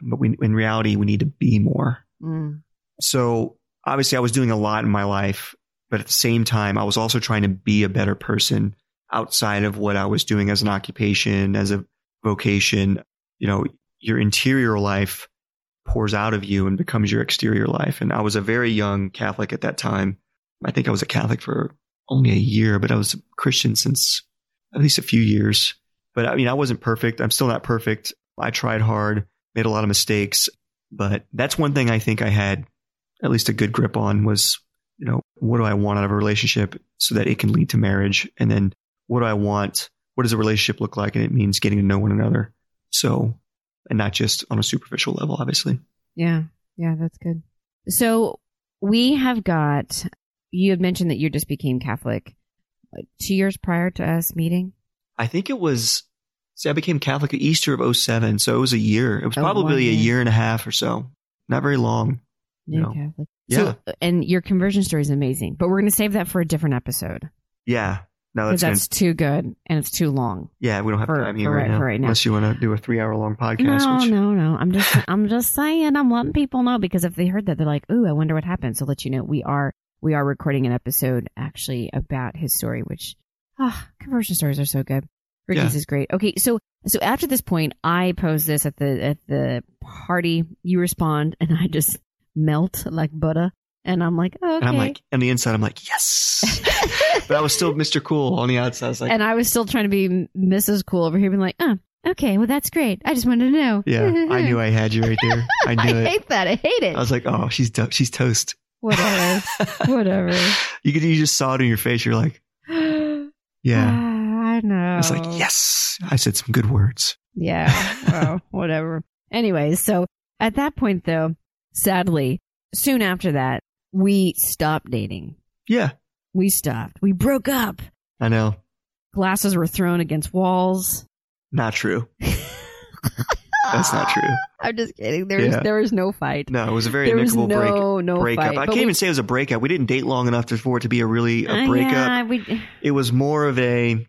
but we, in reality, we need to be more. Mm. So obviously, I was doing a lot in my life, but at the same time, I was also trying to be a better person outside of what I was doing as an occupation, as a vocation. You know, your interior life pours out of you and becomes your exterior life. And I was a very young Catholic at that time. I think I was a Catholic for only a year, but I was a Christian since at least a few years. But I mean, I wasn't perfect. I'm still not perfect. I tried hard, made a lot of mistakes, but that's one thing I think I had at least a good grip on was, you know, what do I want out of a relationship so that it can lead to marriage? And then what do I want? What does a relationship look like? And it means getting to know one another. So, and not just on a superficial level, obviously. Yeah. Yeah, that's good. So we have got, you had mentioned that you just became Catholic two years prior to us meeting. I think it was, see, I became Catholic at Easter of 07. So it was a year. It was Oh, probably a year. and a half or so. Not very long. New No. Catholic. Yeah. So, and your conversion story is amazing, but we're going to save that for a different episode Yeah. No, that's, that's too good and it's too long. Yeah, we don't have for- time here for right, right- now, right now. Unless you want to do a three hour long podcast. No, which, no, no. I'm just, <laughs> I'm just saying. I'm letting people know because if they heard that, they're like, "Ooh, I wonder what happened." So, let you know, we are, we are recording an episode actually about his story, which, ah, conversion stories are so good. Ricky's Yeah. is great. Okay, so, so after this point, I pose this at the at the party. You respond, and I just melt like butter, and I'm like, okay. And I'm like, on the inside, I'm like, yes. <laughs> but I was still Mr. Cool on the outside. I was like, and I was still trying to be Mrs. Cool over here, being like, oh, okay, well, that's great. I just wanted to know. yeah, I <laughs> knew I had you right there. I <laughs> knew I it. hate that. I hate it. I was like, oh, she's do- she's toast. Whatever. Whatever. you could you just saw it in your face. You're like, <sighs> yeah. Ah, I know. It's like, yes, I said some good words. Yeah. Well, whatever. Anyway, so at that point, though, sadly, soon after that, we stopped dating. Yeah, We stopped. We broke up. I know. Glasses were thrown against walls. Not true. <laughs> That's not true. I'm just kidding. There was Yeah. there was no fight. No, it was a very there amicable break no no breakup. fight. I can't we- even say it was a breakup. We didn't date long enough to- for it to be a really a Uh, breakup. yeah, we, It was more of a.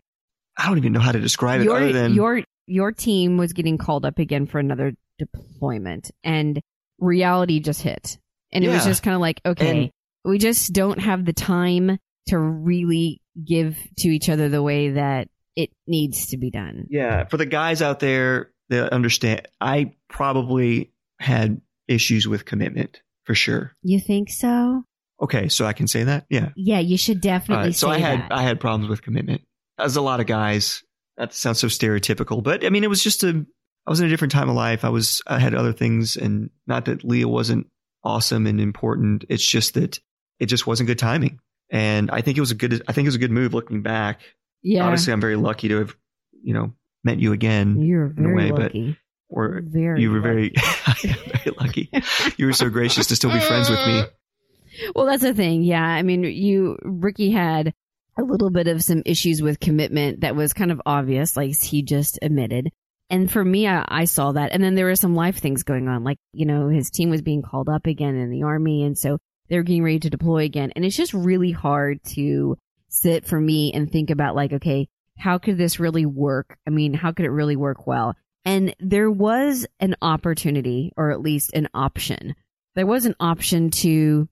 I don't even know how to describe it other than your your team was getting called up again for another deployment, and reality just hit, and it was just kind of like, okay, And- we just don't have the time to really give to each other the way that it needs to be done. Yeah, for the guys out there that understand, I probably had issues with commitment for sure. You think so? Okay, so I can say that. Yeah. Yeah, you should definitely right, so say I had that. I had problems with commitment. As a lot of guys, that sounds so stereotypical, but I mean, it was just a. I was in a different time of life. I was I had other things, and not that Leah wasn't awesome and important. It's just that it just wasn't good timing, and I think it was a good. I think it was a good move looking back. yeah, Obviously, I'm very lucky to have, you know, met you again, you're in a very way, but- lucky. or very, you were lucky. <laughs> very, very lucky. You were so gracious to still be friends with me. <laughs> Well, that's the thing. Yeah. I mean, you, Ricky had a little bit of some issues with commitment that was kind of obvious, like he just admitted. And for me, I, I saw that. And then there were some life things going on. Like, you know, his team was being called up again in the army. And so they were getting ready to deploy again. And it's just really hard to sit for me and think about like, okay, how could this really work? I mean, how could it really work well? And there was an opportunity, or at least an option. There was an option to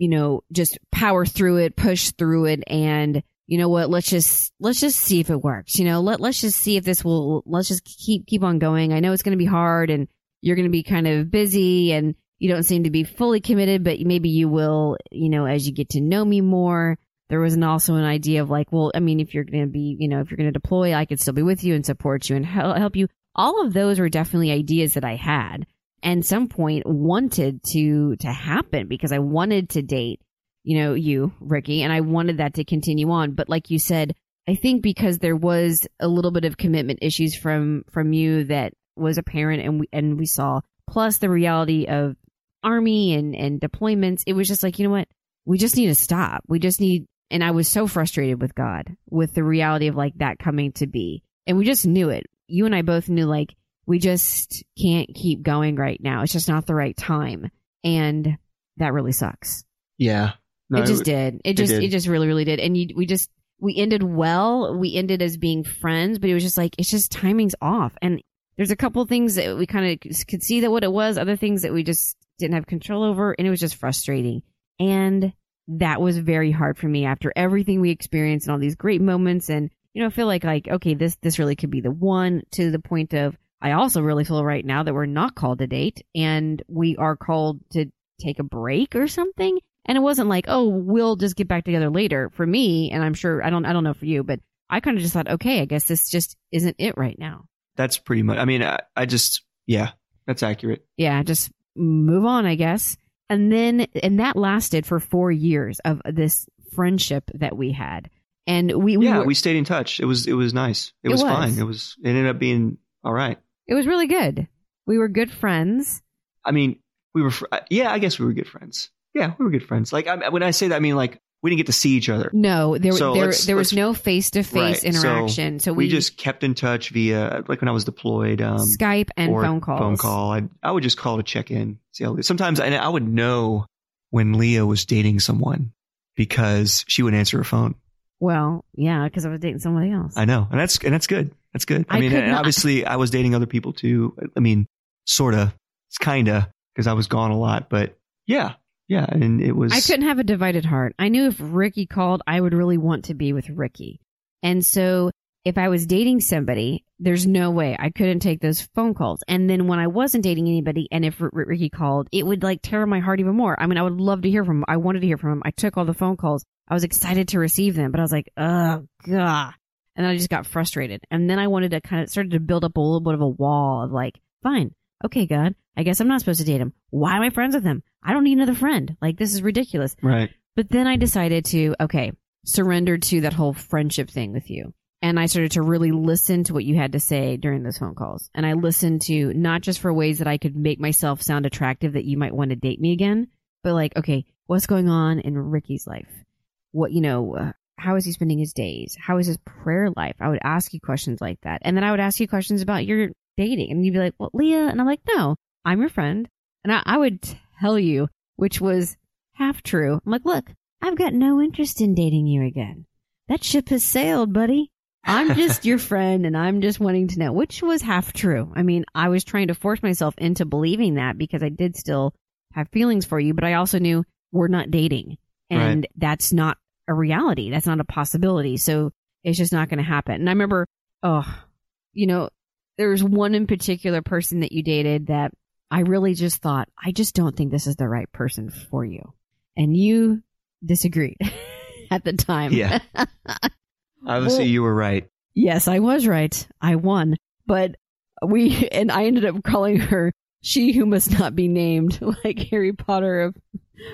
you know, just power through it, push through it, and you know what? Let's just let's just see if it works. You know, let let's just see if this will. Let's just keep keep on going. I know it's going to be hard, and you're going to be kind of busy, and you don't seem to be fully committed, but maybe you will. You know, as you get to know me more. There was an, also an idea of like, well, I mean, if you're going to be, you know, if you're going to deploy, I could still be with you and support you and hel- help you. All of those were definitely ideas that I had and some point wanted to to happen because I wanted to date, you know, you, Ricky, and I wanted that to continue on. But like you said, I think because there was a little bit of commitment issues from from you that was apparent and we and we saw, plus the reality of army and and deployments, it was just like, you know what? We just need to stop. We just need and I was so frustrated with God with the reality of like that coming to be. And we just knew it. You and I both knew like we just can't keep going right now. It's just not the right time. And that really sucks. Yeah. No, it just did. It it just, it, did. just really, really did. And you, we just, we ended well. We ended as being friends, but it was just like, it's just timing's off. And there's a couple things that we kind of could see that what it was, other things that we just didn't have control over. And it was just frustrating. And that was very hard for me after everything we experienced and all these great moments. And, you know, I feel like, like, okay, this, this really could be the one to the point of, I also really feel right now that we're not called to date and we are called to take a break or something. And it wasn't like, oh, we'll just get back together later for me. And I'm sure, I don't, I don't know for you, but I kind of just thought, okay, I guess this just isn't it right now. That's pretty much, I mean, I, I just, yeah, that's accurate. Yeah, just move on, I guess. And then, and that lasted for four years of this friendship that we had. And we, we yeah, were, we stayed in touch. It was, it was nice. It, It was, was. fine. It was, it ended up being all right. it was really good. We were good friends. I mean, we were, fr- yeah, I guess we were good friends. Yeah, we were good friends. Like, I, when I say that, I mean, like, we didn't get to see each other. No, there, So there, there was no face to face Right. So interaction. So, We, we, just kept in touch via, like, when I was deployed. Um, Skype and phone calls. Phone call. I I would just call to check in. See how sometimes and I would know when Leah was dating someone because she would answer her phone. Well, yeah, because I was dating somebody else. I know, and that's and that's good. That's good. I, I mean, and not- obviously, I was dating other people too. I mean, sorta. It's kinda because I was gone a lot, but yeah, yeah, and it was. I couldn't have a divided heart. I knew if Ricky called, I would really want to be with Ricky. And so if I was dating somebody, there's no way I couldn't take those phone calls. And then when I wasn't dating anybody and if R- R- Ricky called, it would like tear my heart even more. I mean, I would love to hear from him. I wanted to hear from him. I took all the phone calls. I was excited to receive them, but I was like, oh, God. And then I just got frustrated. And then I wanted to kind of started to build up a little bit of a wall of like, fine. Okay, God. I guess I'm not supposed to date him. Why am I friends with him? I don't need another friend. Like, this is ridiculous. right. But then I decided to, okay, surrender to that whole friendship thing with you. And I started to really listen to what you had to say during those phone calls. And I listened to not just for ways that I could make myself sound attractive that you might want to date me again, but like, okay, what's going on in Ricky's life? What, you know, uh, how is he spending his days? How is his prayer life? I would ask you questions like that. And then I would ask you questions about your dating. And you'd be like, well, Leah. And I'm like, no, I'm your friend. And I, I would tell you, which was half true. I'm like, look, I've got no interest in dating you again. That ship has sailed, buddy. I'm <laughs> just your friend and I'm just wanting to know, which was half true. I mean, I was trying to force myself into believing that because I did still have feelings for you, but I also knew we're not dating and that's not a reality. That's not a possibility. So it's just not going to happen. And I remember, oh, you know, there was one in particular person that you dated that I really just thought, I just don't think this is the right person for you. And you disagreed <laughs> at the time. Yeah. <laughs> Obviously, Well- you were right. Yes, I was right. I won. But we, <laughs> and I ended up calling her she who must not be named, like Harry Potter of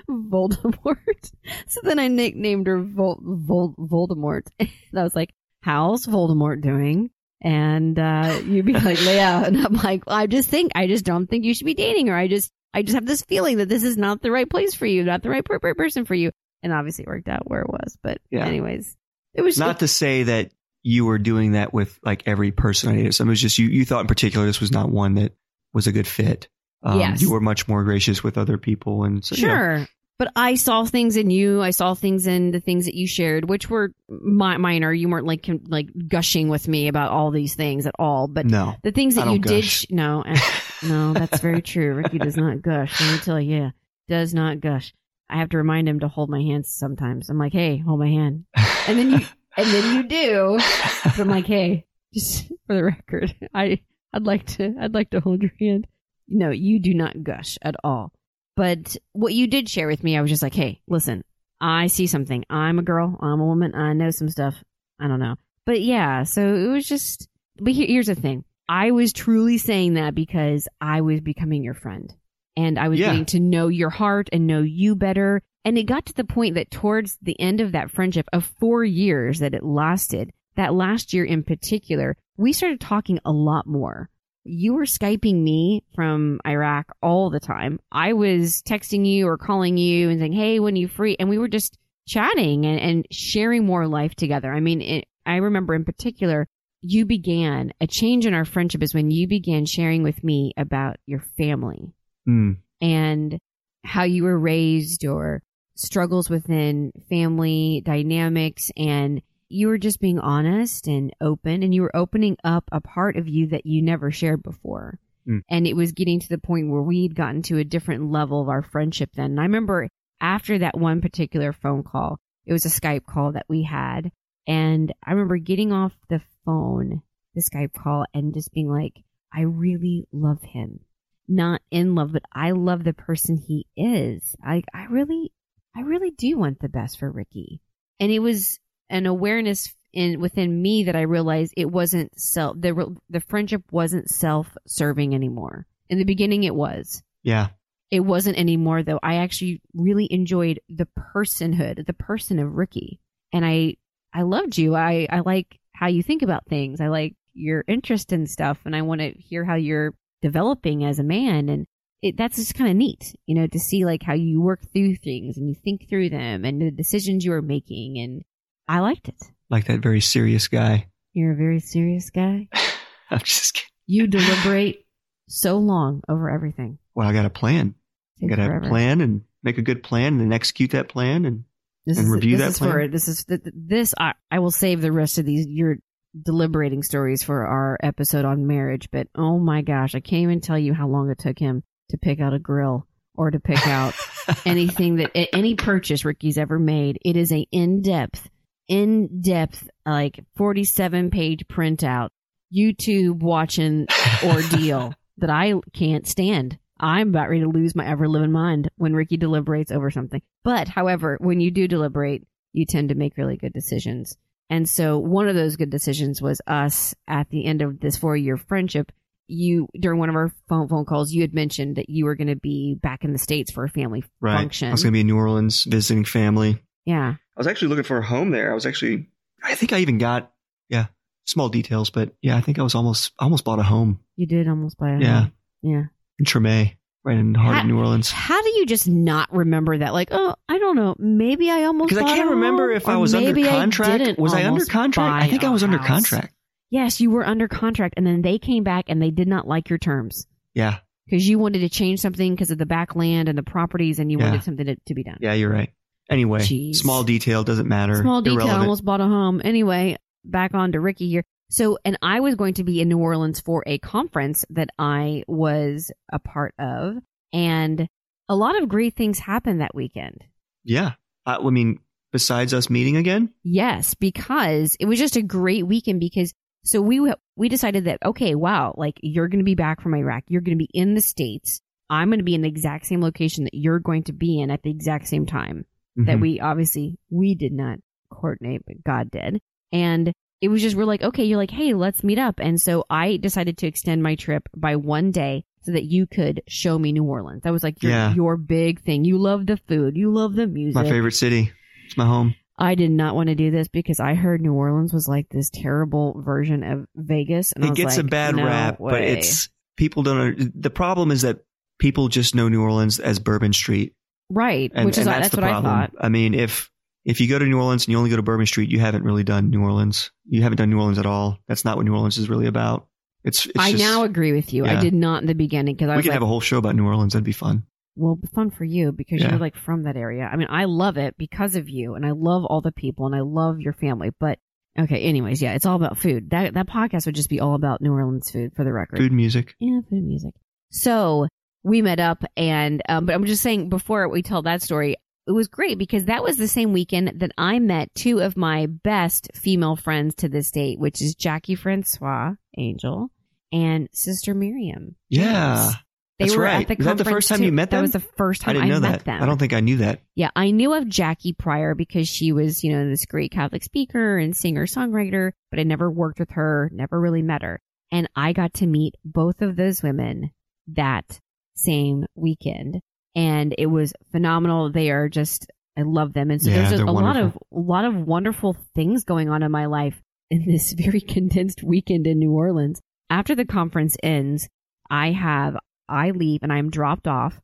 Voldemort. So then I nicknamed her Vol- Vol- Voldemort. And I was like, how's Voldemort doing? And, uh, you'd be like, Leah. And I'm like, I just think, I just don't think you should be dating her. I just, I just have this feeling that this is not the right place for you, not the right per- per- person for you. And obviously it worked out where it was. But Yeah. anyways, it was Not to say that you were doing that with like every person I dated. So it was just you. You thought in particular this was not one that was a good fit. Um, Yes. You were much more gracious with other people, and so, you know, Sure. But I saw things in you. I saw things in the things that you shared, which were mi- minor. You weren't like like gushing with me about all these things at all. But no. the things that you did, gush. sh- no, eh, <laughs> no, that's very true. Ricky does not gush. Let me tell you, yeah, does not gush. I have to remind him to hold my hands sometimes. I'm like, hey, hold my hand, and then you, and then you do. But I'm like, hey, just for the record, I I'd like to I'd like to hold your hand. No, you do not gush at all. But what you did share with me, I was just like, hey, listen, I see something. I'm a girl. I'm a woman. I know some stuff. I don't know. But yeah, so it was just. But here, here's the thing. I was truly saying that because I was becoming your friend, and I was Yeah. getting to know your heart and know you better. And it got to the point that towards the end of that friendship of four years that it lasted, that last year in particular, we started talking a lot more. You were Skyping me from Iraq all the time. I was texting you or calling you and saying, Hey, when are you free? And we were just chatting and, and sharing more life together. I mean, it, I remember in particular, you began a change in our friendship is when you began sharing with me about your family Mm, and how you were raised or struggles within family dynamics and you were just being honest and open and you were opening up a part of you that you never shared before. Mm. And it was getting to the point where we'd gotten to a different level of our friendship then. And I remember after that one particular phone call, it was a Skype call that we had. And I remember getting off the phone, the Skype call, and just being like, I really love him. Not in love, but I love the person he is. I, I really, I really do want the best for Ricky. And it was an awareness in within me that I realized it wasn't self the the friendship wasn't self serving anymore. In the beginning, it was. Yeah. It wasn't anymore though. I actually really enjoyed the personhood, the person of Ricky, and I I loved you. I I like how you think about things. I like your interest in stuff, and I want to hear how you're developing as a man and. It, that's just kind of neat, you know, to see like how you work through things and you think through them and the decisions you are making. And I liked it. Like that very serious guy. You're a very serious guy. <laughs> I'm just kidding. You deliberate so long over everything. Well, I got a plan. I got to have a plan and make a good plan and then execute that plan. And This and is, review this that is plan? for this is th- th- this I, I will save the rest of these your deliberating stories for our episode on marriage. But oh my gosh, I can't even tell you how long it took him to pick out a grill or to pick out <laughs> anything that any purchase Ricky's ever made. It is a in depth, in depth like forty seven page printout YouTube watching ordeal <laughs> that I can't stand. I'm about ready to lose my ever living mind when Ricky deliberates over something. But however, when you do deliberate, you tend to make really good decisions. And so one of those good decisions was us at the end of this four year friendship. You, during one of our phone, phone calls, you had mentioned that you were going to be back in the States for a family right. function. I was going to be in New Orleans visiting family. Yeah. I was actually looking for a home there. I was actually, I think I even got, yeah, small details, but yeah, I think I was almost, almost bought a home You did almost buy a Yeah. home. Yeah. in Tremé, right in the heart Ha- of New Orleans. How do you just not remember that? Like, oh, I don't know. Maybe I almost Because I can't remember if I was under contract. didn't Was I under contract? I think I was under contract. Yes, you were under contract, and then they came back and they did not like your terms Yeah. because you wanted to change something because of the back land and the properties, and you Yeah. wanted something to, to be done. Yeah, you're right. Anyway, Jeez. small detail doesn't matter. Small detail, Irrelevant. almost bought a home. Anyway, back on to Ricky here. So, and I was going to be in New Orleans for a conference that I was a part of, and a lot of great things happened that weekend. Yeah. I, I mean, besides us meeting again, Yes, because it was just a great weekend because so we we decided that okay, wow, like you're going to be back from Iraq, you're going to be in the states. I'm going to be in the exact same location that you're going to be in at the exact same time that Mhm. we obviously we did not coordinate, but God did. And it was just we're like, okay, you're like, hey, let's meet up. And so I decided to extend my trip by one day so that you could show me New Orleans. That was like your Yeah. your big thing. You love the food, you love the music. my favorite city. It's my home. I did not want to do this because I heard New Orleans was like this terrible version of Vegas. And I it gets a bad no rap, but it's people don't. The problem is that people just know New Orleans as Bourbon Street, right, and, which is and that's, that's, the what problem. I thought. mean, if if you go to New Orleans and you only go to Bourbon Street, you haven't really done New Orleans. You haven't done New Orleans at all. That's not what New Orleans is really about. It's. it's I just, now agree with you. I did not in the beginning because I we could like, have a whole show about New Orleans. That'd be fun. well, fun for you because Yeah. you're like from that area. I mean, I love it because of you, and I love all the people, and I love your family. But okay, anyways, yeah, it's all about food. That that podcast would just be all about New Orleans food for the record. Food, music. Yeah, food music. So we met up, and um, but I'm just saying before we tell that story, it was great because that was the same weekend that I met two of my best female friends to this date, which is Jackie Francois Angel and Sister Miriam. Yeah. They that's were right. at the Is that the first time too. you met That was the first I time didn't know met that. them. I don't think I knew that. Yeah, I knew of Jackie prior because she was, you know, this great Catholic speaker and singer songwriter, but I never worked with her, never really met her. And I got to meet both of those women that same weekend. And it was phenomenal. They are just, I love them. And so Yeah, there's a, they're lot of, wonderful. a lot of wonderful things going on in my life in this <laughs> very condensed weekend in New Orleans. After the conference ends, I have, I leave and I'm dropped off.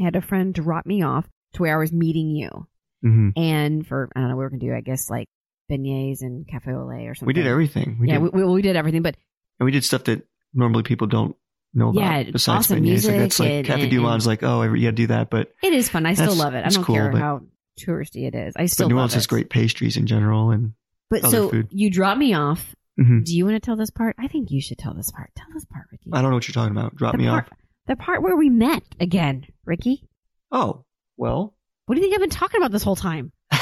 I had a friend drop me off to where I was meeting you hmm and for I don't know what we're gonna do. I guess like beignets and cafe au lait or something. We did everything. We yeah, did, we, we, we did everything, but and we did stuff that normally people don't know about. Yeah, besides awesome music like that's like and- Cafe and- Du and- like, oh, gotta do that. But it is fun. I still love it. I don't cool, care but- how touristy it is. I still but New love Orleans it. has great pastries in general, and But Other so food. you drop me off. Mhm. Do you want to tell this part? I think you should tell this part. Tell this part, Ricky. I don't know what you're talking about. Drop the me part, off. The part where we met again, Ricky. Oh, well. What do you think I've been talking about this whole time? <laughs>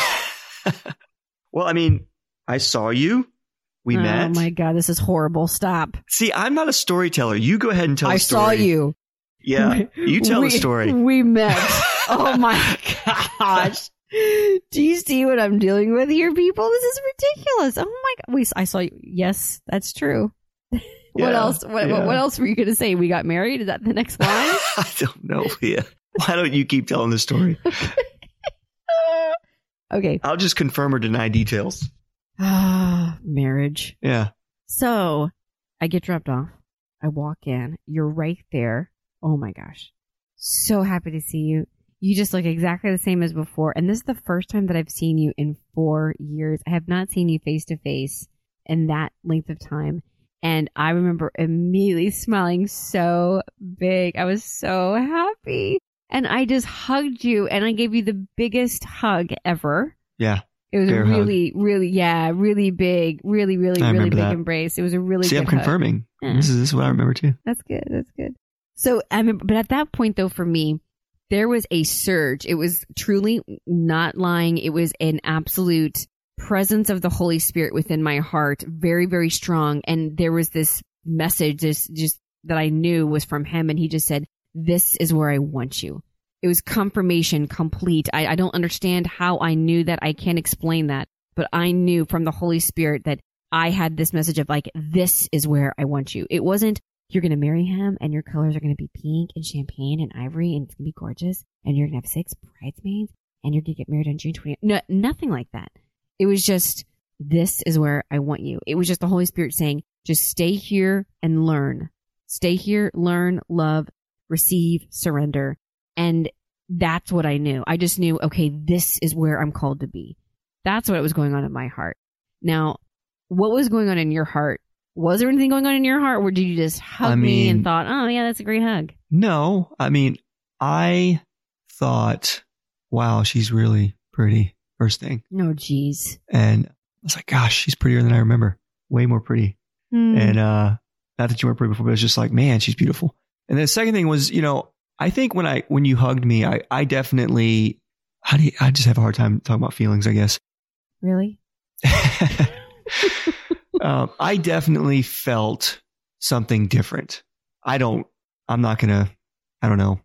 well, I mean, I saw you. We oh met. Oh my god, this is horrible. Stop. See, I'm not a storyteller. You go ahead and tell I the story. saw you. Yeah, you tell we, the story. We met. <laughs> oh my gosh. Do you see what I'm dealing with here, people? This is ridiculous. Oh my god. Wait, I saw you. Yes, that's true. <laughs> what Yeah, else? What, yeah. what else were you going to say? We got married? Is that the next <laughs> line? I don't know, Leah. Why don't you keep telling the story? okay. I'll just confirm or deny details. Ah, marriage. Yeah. So I get dropped off. I walk in. You're right there. Oh my gosh. So happy to see you. You just look exactly the same as before. And this is the first time that I've seen you in four years. I have not seen you face to face in that length of time. And I remember immediately smiling so big. I was so happy. And I just hugged you and I gave you the biggest hug ever. Yeah. It was Bear a hug. really, really, yeah, really big, really, really, I really big that. embrace. It was a really See, good I'm confirming. Yeah. This is this is what I remember too. That's good. That's good. So I mean, but at that point though, for me, there was a surge. It was truly not lying. It was an absolute presence of the Holy Spirit within my heart, very, very strong. And there was this message, this just that I knew was from him. And he just said, this is where I want you. It was confirmation complete. I, I don't understand how I knew that. I can't explain that, but I knew from the Holy Spirit that I had this message of like, this is where I want you. It wasn't, you're going to marry him and your colors are going to be pink and champagne and ivory and it's going to be gorgeous and you're going to have six bridesmaids and you're going to get married on June 20th. No, nothing like that. It was just, this is where I want you. It was just the Holy Spirit saying, just stay here and learn. Stay here, learn, love, receive, surrender. And that's what I knew. I just knew, okay, this is where I'm called to be. That's what was going on in my heart. Now, what was going on in your heart? Was there anything going on in your heart, or did you just hug I me and thought, "Oh yeah, that's a great hug"? No, I mean, I thought, wow, she's really pretty. First thing, No, jeez. and I was like, gosh, she's prettier than I remember. Way more pretty. Hmm. And uh not that you weren't pretty before, but it's just like, man, she's beautiful. And then the second thing was, you know, I think when I when you hugged me, I I definitely how do you, I just have a hard time talking about feelings, I guess. really? <laughs> um, I definitely felt something different. I don't. I'm not gonna. I don't know.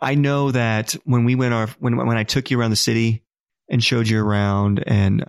I know that when we went our when when I took you around the city and showed you around and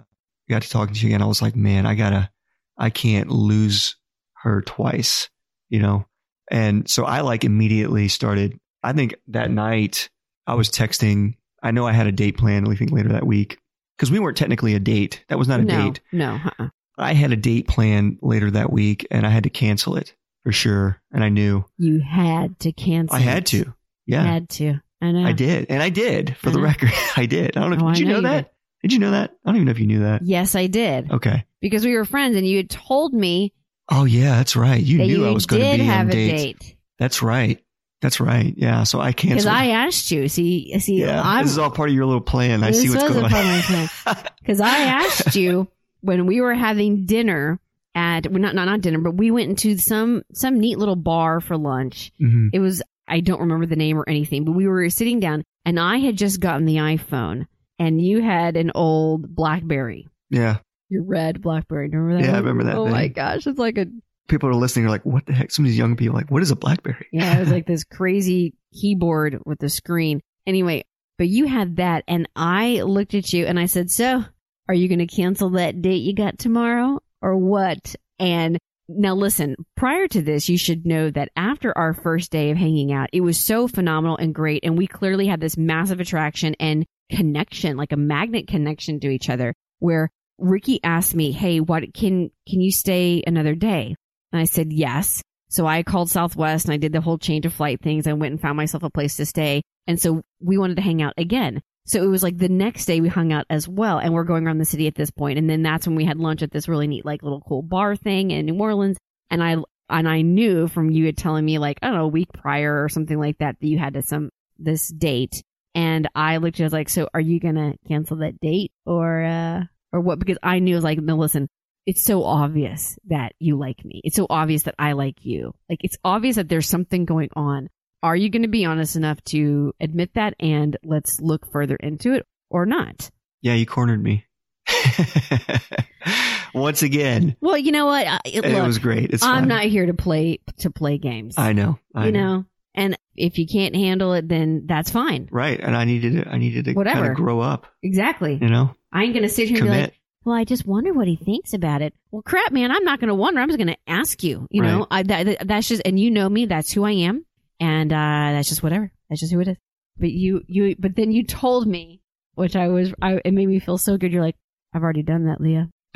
got to talking to you again, I was like, man, I gotta. I can't lose her twice, you know. And so I like immediately started. I think that night I was texting. I know I had a date planned. I think later that week because we weren't technically a date. That was not a no, date. no. Uh-uh. I had a date planned later that week and I had to cancel it for sure. And I knew You had to cancel. I had to. Yeah, Had to. I know. I did. And I did for I the know. record. <laughs> I did. I don't know. If, Oh, I did you know know, you that? Did. you know that? I don't even know if you knew that. Yes, I did. Okay. Because we were friends, and you had told me Oh yeah, that's right. You that knew you I was going to be have on a dates. date. That's right. That's right. Yeah. So I can't. Because. I asked you. See, see, yeah. I'm, this is all part of your little plan. I see what's going on. part of my plan. Because I asked you when we were having dinner at well, not not not dinner, but we went into some some neat little bar for lunch. Mhm. It was I don't remember the name or anything, but we were sitting down, and I had just gotten the iPhone, and you had an old BlackBerry, Yeah. your red BlackBerry. Remember that? Yeah, I remember that Oh thing. my gosh, it's like a People are listening. Are like, what the heck? Some of these young people are like, what is a BlackBerry? Yeah, it was like this <laughs> crazy keyboard with the screen. Anyway, but you had that, and I looked at you and I said, So, are you going to cancel that date you got tomorrow or what? And now listen, prior to this, you should know that after our first day of hanging out, it was so phenomenal and great. And we clearly had this massive attraction and connection, like a magnet connection to each other where Ricky asked me, Hey, what can, can you stay another day? And I said, yes. So I called Southwest and I did the whole change of flight things. I went and found myself a place to stay. And so we wanted to hang out again. So it was like the next day we hung out as well. And we're going around the city at this point. And then that's when we had lunch at this really neat, like little cool bar thing in New Orleans. And I, and I knew from you had telling me like, I don't know, a week prior or something like that, that you had to some, this date. And I looked at like, so are you going to cancel that date or, uh, or what? Because I knew it was like, no, listen, it's so obvious that you like me. It's so obvious that I like you. Like it's obvious that there's something going on. Are you going to be honest enough to admit that and let's look further into it or not? Yeah, you cornered me. <laughs> Once again. Well, you know what? I, it look, was great. It's I'm fine. not here to play to play games. I know. I you know, and if you can't handle it, then that's fine. Right. And I needed to, I needed to Whatever. kind of grow up, Exactly. you know, I ain't gonna sit here and be commit. like, well, I just wonder what he thinks about it. Well, crap, man, I'm not gonna wonder. I'm just gonna ask you. You know, I, that, that- that's just, and you know me. That's who I am, and uh that's just whatever. That's just who it is. But you, you, but then you told me, which I was, I, it made me feel so good. You're like, I've already done that, Leah. <laughs> <laughs> <laughs>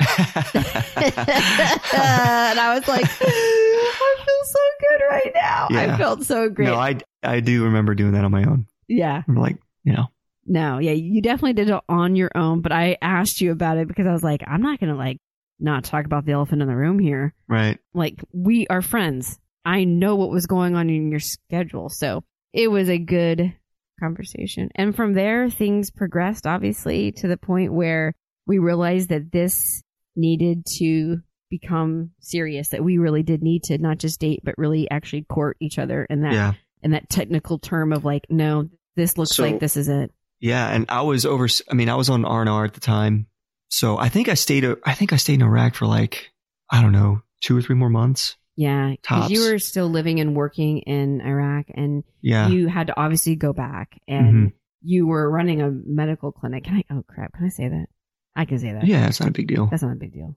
and I was like, I feel so good right now. I felt so great. no, I, I do remember doing that on my own. yeah. I'm like, you know, No, yeah, you definitely did it on your own, but I asked you about it because I was like, I'm not going to like not talk about the elephant in the room here. right. Like, we are friends. I know what was going on in your schedule. So it was a good conversation. And from there, things progressed, obviously, to the point where we realized that this needed to become serious, that we really did need to not just date, but really actually court each other. And that, Yeah. and that technical term of like, no, this looks So- like this is it. Yeah. And I was over, I mean, I was on R&R at the time. So I think I stayed, I think I stayed in Iraq for like, I don't know, two or three more months. Yeah, because you were still living and working in Iraq, and Yeah. you had to obviously go back, and you were running a medical clinic. Can I? Oh crap! Can I say that? I can say that. yeah. It's not a big deal. that's not a big deal.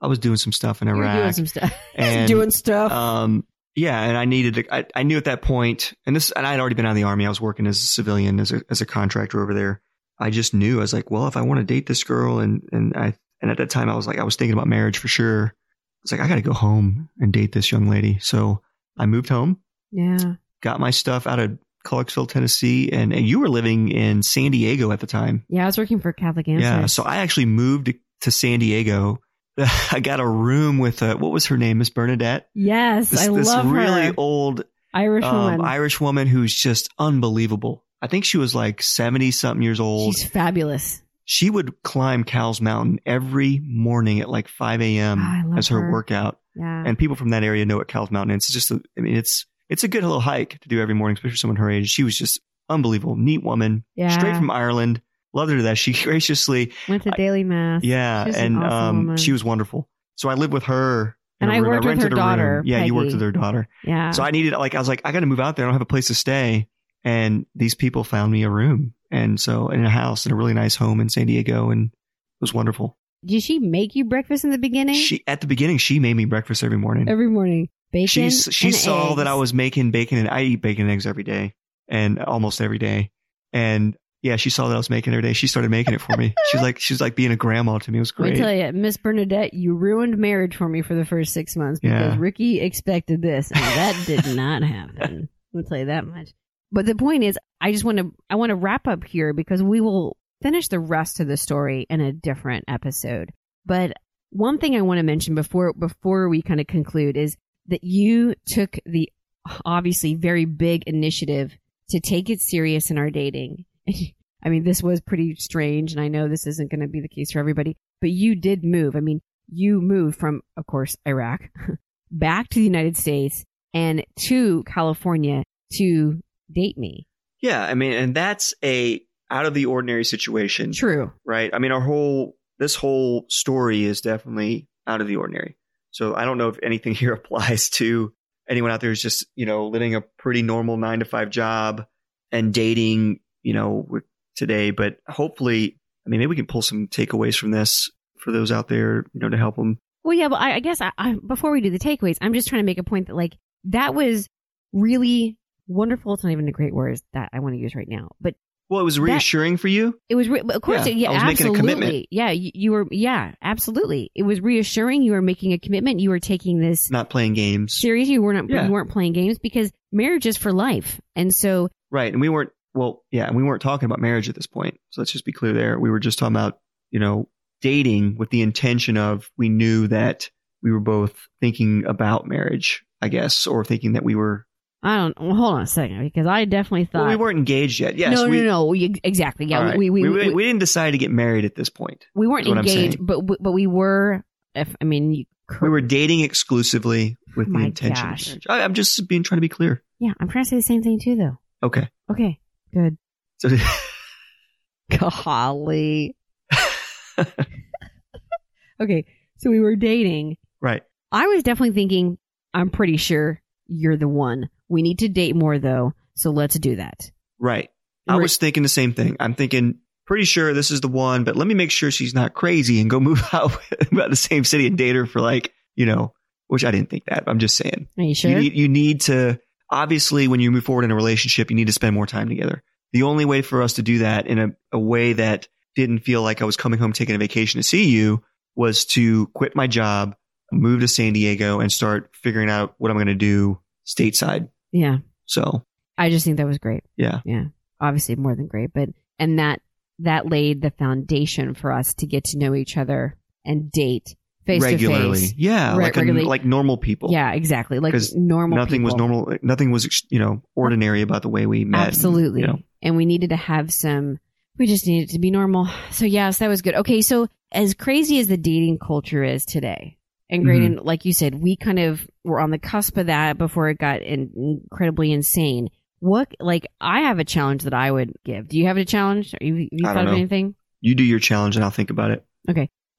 I was doing some stuff in Iraq. doing some stuff. <laughs> and, doing stuff. Um, yeah, and I needed. To, I, I knew at that point, and this, and I had already been out of the army. I was working as a civilian, as a as a contractor over there. I just knew. I was like, well, if I want to date this girl, and and I, and at that time, I was like, I was thinking about marriage for sure. I was like, I got to go home and date this young lady. So I moved home, yeah, got my stuff out of Clarksville, Tennessee, and, and you were living in San Diego at the time. yeah. I was working for Catholic Answers. Yeah, so I actually moved to San Diego. <laughs> I got a room with a, what was her name, Miss Bernadette. yes, This, I this love really her. old Irish um, woman. Irish woman who's just unbelievable. I think she was like 70 something years old. She's fabulous. she would climb Cowles Mountain every morning at like 5 a.m. Ah, I love as her, her. workout. Yeah, And people from that area know what Cowles Mountain is. It's just, a, I mean, it's, it's a good little hike to do every morning, especially for someone her age. She was just unbelievable. Neat woman. yeah. Straight from Ireland. Loved her to that. She <laughs> graciously, went to daily mass. yeah. She's an And, awesome um, woman. she was wonderful. So I lived with her. in And a I room. worked with her rented a room. daughter, Yeah, you worked Peggy. with her daughter. yeah. So I needed, like, I was like, I got to move out there. I don't have a place to stay. And these people found me a room. And so in a house in a really nice home in San Diego. And it was wonderful. Did she make you breakfast in the beginning? She, at the beginning, she made me breakfast every morning. Every morning, bacon. she, she and saw that I was making bacon and I eat bacon and eggs every day and almost every day. And yeah, she saw that I was making it every day. She started making it for me. She's like, she's like being a grandma to me. It was great. Let me tell you, Miss Bernadette, you ruined marriage for me for the first six months because Yeah. Ricky expected this, and that did not happen. I'll tell you that much. But the point is, I just want to, I want to wrap up here because we will finish the rest of the story in a different episode. But one thing I want to mention before before we kind of conclude is that you took the obviously very big initiative to take it serious in our dating. <laughs> I mean, this was pretty strange, and I know this isn't going to be the case for everybody, but you did move. I mean, you moved from, of course, Iraq <laughs> back to the United States and to California to date me. Yeah. I mean, and that's a out of the ordinary situation, True. right? I mean, our whole, this whole story is definitely out of the ordinary. So I don't know if anything <laughs> here applies to anyone out there who's just, you know, living a pretty normal nine to five job and dating, you know, today, but hopefully, I mean, maybe we can pull some takeaways from this for those out there, you know, to help them. Well, yeah, but I, I guess I, I, before we do the takeaways, I'm just trying to make a point that like that was really wonderful. It's not even a great word that I want to use right now, but Well, it was reassuring for you. It was, re- of course, Yeah, yeah, I was making a absolutely. commitment. Yeah, you, you were, yeah, absolutely. It was reassuring. You were making a commitment. You were taking this Not playing games. Seriously, You weren't, Yeah. you weren't playing games because marriage is for life. And so, Right. And we weren't, well, yeah, and we weren't talking about marriage at this point. So let's just be clear there. We were just talking about, you know, dating with the intention of we knew that we were both thinking about marriage, I guess, or thinking that we were, I don't, well, hold on a second because I definitely thought, well, we weren't engaged yet. Yes. no, we, no, no, we, exactly. Yeah. right. we, we, we, we, didn't decide to get married at this point. we weren't is what I'm engaged, but, we- but we were if I mean, you, We were dating exclusively with Oh the intention. I, I'm just being trying to be clear. yeah, I'm trying to say the same thing too, though. Okay. Okay, good. So <laughs> Golly. okay, so we were dating. right. I was definitely thinking, I'm pretty sure you're the one. We need to date more though, so let's do that. Right. I was thinking the same thing. I'm thinking pretty sure this is the one, but let me make sure she's not crazy and go move <laughs> out about the same city and date her for like, you know, which I didn't think that. I'm just saying. Are you sure? You need you need to obviously when you move forward in a relationship, you need to spend more time together. The only way for us to do that in a, a way that didn't feel like I was coming home taking a vacation to see you was to quit my job, move to San Diego and start figuring out what I'm going to do stateside. yeah, So, I just think that was great. yeah. Yeah. Obviously, more than great, but and that that laid the foundation for us to get to know each other and date face regularly. to face. Yeah, Re- like a, like normal people. Yeah, exactly. Like normal. nothing was normal. Nothing was you know ordinary about the way we met. and, Absolutely. you know, And we needed to have some, we just needed to be normal. So, yes, that was good. Okay. So, as crazy as the dating culture is today, and great, Mm-hmm. and like you said, we kind of were on the cusp of that before it got in, incredibly insane. What, like, I have a challenge that I would give. Do you have a challenge? Are you, have you thought don't of anything? you do your challenge and I'll think about it.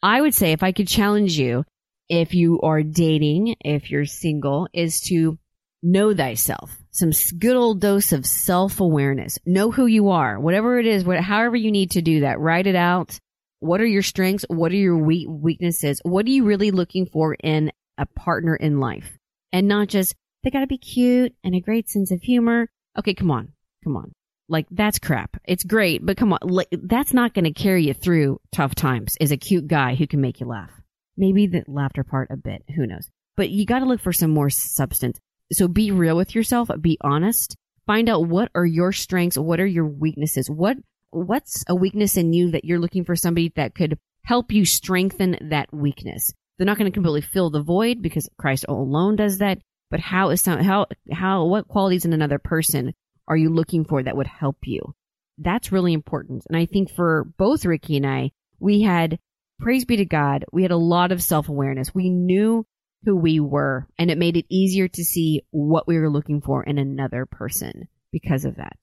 I would say if I could challenge you, if you are dating, if you're single, is to know thyself. Some good old dose of self awareness. Know who you are, whatever it is, what, however you need to do that. Write it out. What are your strengths? What are your we- weaknesses? What are you really looking for in a partner in life? And not just, they gotta be cute and a great sense of humor. Okay, come on. Come on. Like that's crap. It's great, but come on, like, that's not going to carry you through tough times. Is a cute guy who can make you laugh. Maybe the laughter part a bit. Who knows? But you got to look for some more substance. So be real with yourself. Be honest. Find out what are your strengths. What are your weaknesses? What what's a weakness in you that you're looking for somebody that could help you strengthen that weakness. They're not going to completely fill the void because Christ alone does that. But how is some how how what qualities in another person are you looking for that would help you? That's really important. And I think for both Ricky and I, we had, praise be to God, we had a lot of self awareness. We knew who we were, and it made it easier to see what we were looking for in another person because of that.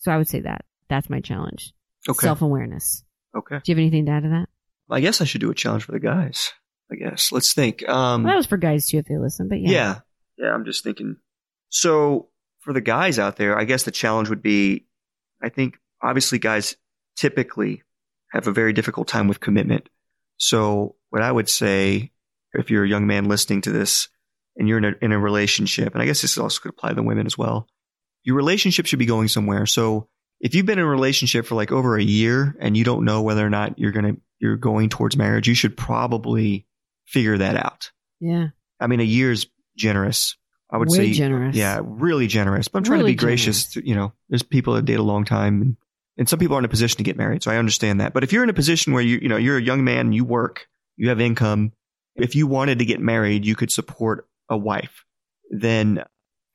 So I would say that. That's my challenge. Okay. Self awareness. okay. Do you have anything to add to that? I guess I should do a challenge for the guys. I guess. Let's think. Um, Well, that was for guys too if they listen, but yeah. yeah. yeah. I'm just thinking. So for the guys out there, I guess the challenge would be, I think obviously guys typically have a very difficult time with commitment. So what I would say, if you're a young man listening to this and you're in a, in a relationship, and I guess this also could apply to the women as well, your relationship should be going somewhere. So if you've been in a relationship for like over a year and you don't know whether or not you're going to, you're going towards marriage, you should probably figure that out. Yeah. I mean, a year's generous. I would Way say, generous. yeah, really generous. But I'm trying Really to be gracious. To, you know, there's people that date a long time, and, and some people are in a position to get married. So I understand that. But if you're in a position where you, you know, you're a young man, you work, you have income. If you wanted to get married, you could support a wife. Then,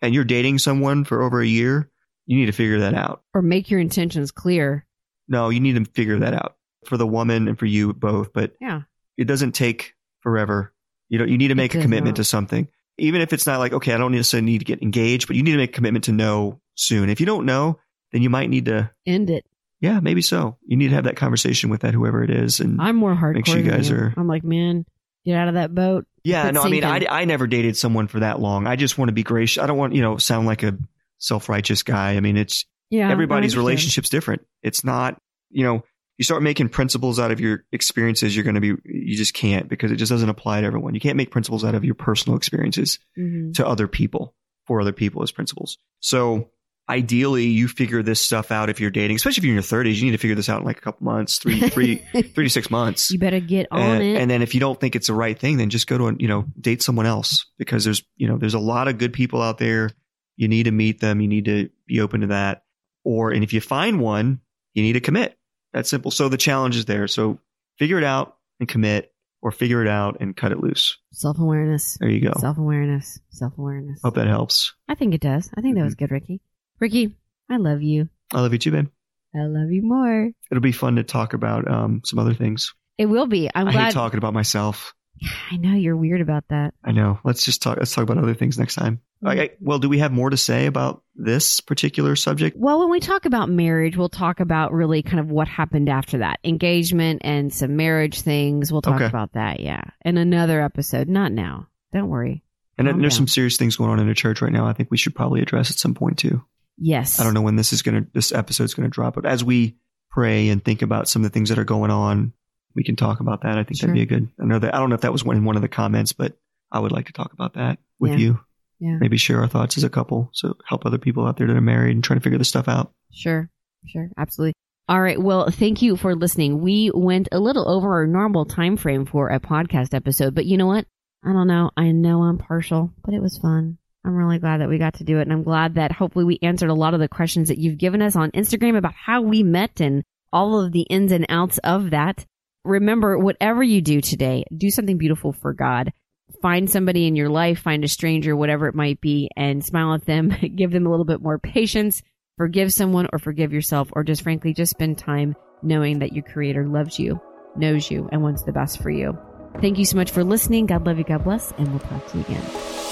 and you're dating someone for over a year, you need to figure that out. Or make your intentions clear. No, you need to figure that out for the woman and for you both. But Yeah. it doesn't take forever. You know, you need to make a commitment not. to something. Even if it's not like, okay, I don't necessarily need to get engaged, but you need to make a commitment to know soon. If you don't know, then you might need to, End it. yeah, maybe so. You need to have that conversation with that whoever it is. And I'm more hardcore. Make sure you guys are- I'm like, man, get out of that boat. yeah, no, I mean, I. I never dated someone for that long. I just want to be gracious. I don't want, you know, sound like a self-righteous guy. I mean, it's, Yeah. everybody's relationship's different. It's not, you know, you start making principles out of your experiences, you're going to be, you just can't because it just doesn't apply to everyone. You can't make principles out of your personal experiences. Mhm. to other people for other people as principles. So ideally you figure this stuff out if you're dating, especially if you're in your thirties, you need to figure this out in like a couple months, three, three, <laughs> three to six months. You better get on And, it. and then if you don't think it's the right thing, then just go to, a, you know, date someone else because there's, you know, there's a lot of good people out there. You need to meet them. You need to be open to that. Or, and if you find one, you need to commit. That's simple. So the challenge is there. So figure it out and commit or figure it out and cut it loose. Self awareness. There you go. Self awareness. Self awareness. Hope that helps. I think it does. I think that was Mm-hmm. good, Ricky. Ricky, I love you. I love you too, babe. I love you more. It'll be fun to talk about um, some other things. It will be. I'm I glad. hate talking about myself. I know you're weird about that. I know. Let's just talk. Let's talk about other things next time. Mm. Okay. Well, do we have more to say about this particular subject? Well, when we talk about marriage, we'll talk about really kind of what happened after that engagement and some marriage things. We'll talk Okay. about that. Yeah. In another episode. Not now. Don't worry. And Calm there's down. some serious things going on in the church right now. I think we should probably address at some point too. Yes. I don't know when this is going to, this episode's going to drop, but as we pray and think about some of the things that are going on, we can talk about that. I think Sure. that'd be a good, that, I don't know if that was one in one of the comments, but I would like to talk about that with Yeah. you. Yeah. Maybe share our thoughts as a couple. So help other people out there that are married and trying to figure this stuff out. Sure. Sure. Absolutely. All right. Well, thank you for listening. We went a little over our normal time frame for a podcast episode, but you know what? I don't know. I know I'm partial, but it was fun. I'm really glad that we got to do it. And I'm glad that hopefully we answered a lot of the questions that you've given us on Instagram about how we met and all of the ins and outs of that. Remember, whatever you do today, do something beautiful for God. Find somebody in your life, find a stranger, whatever it might be, and smile at them. <laughs> Give them a little bit more patience. Forgive someone or forgive yourself, or just frankly, just spend time knowing that your creator loves you, knows you, and wants the best for you. Thank you so much for listening. God love you. God bless. And we'll talk to you again.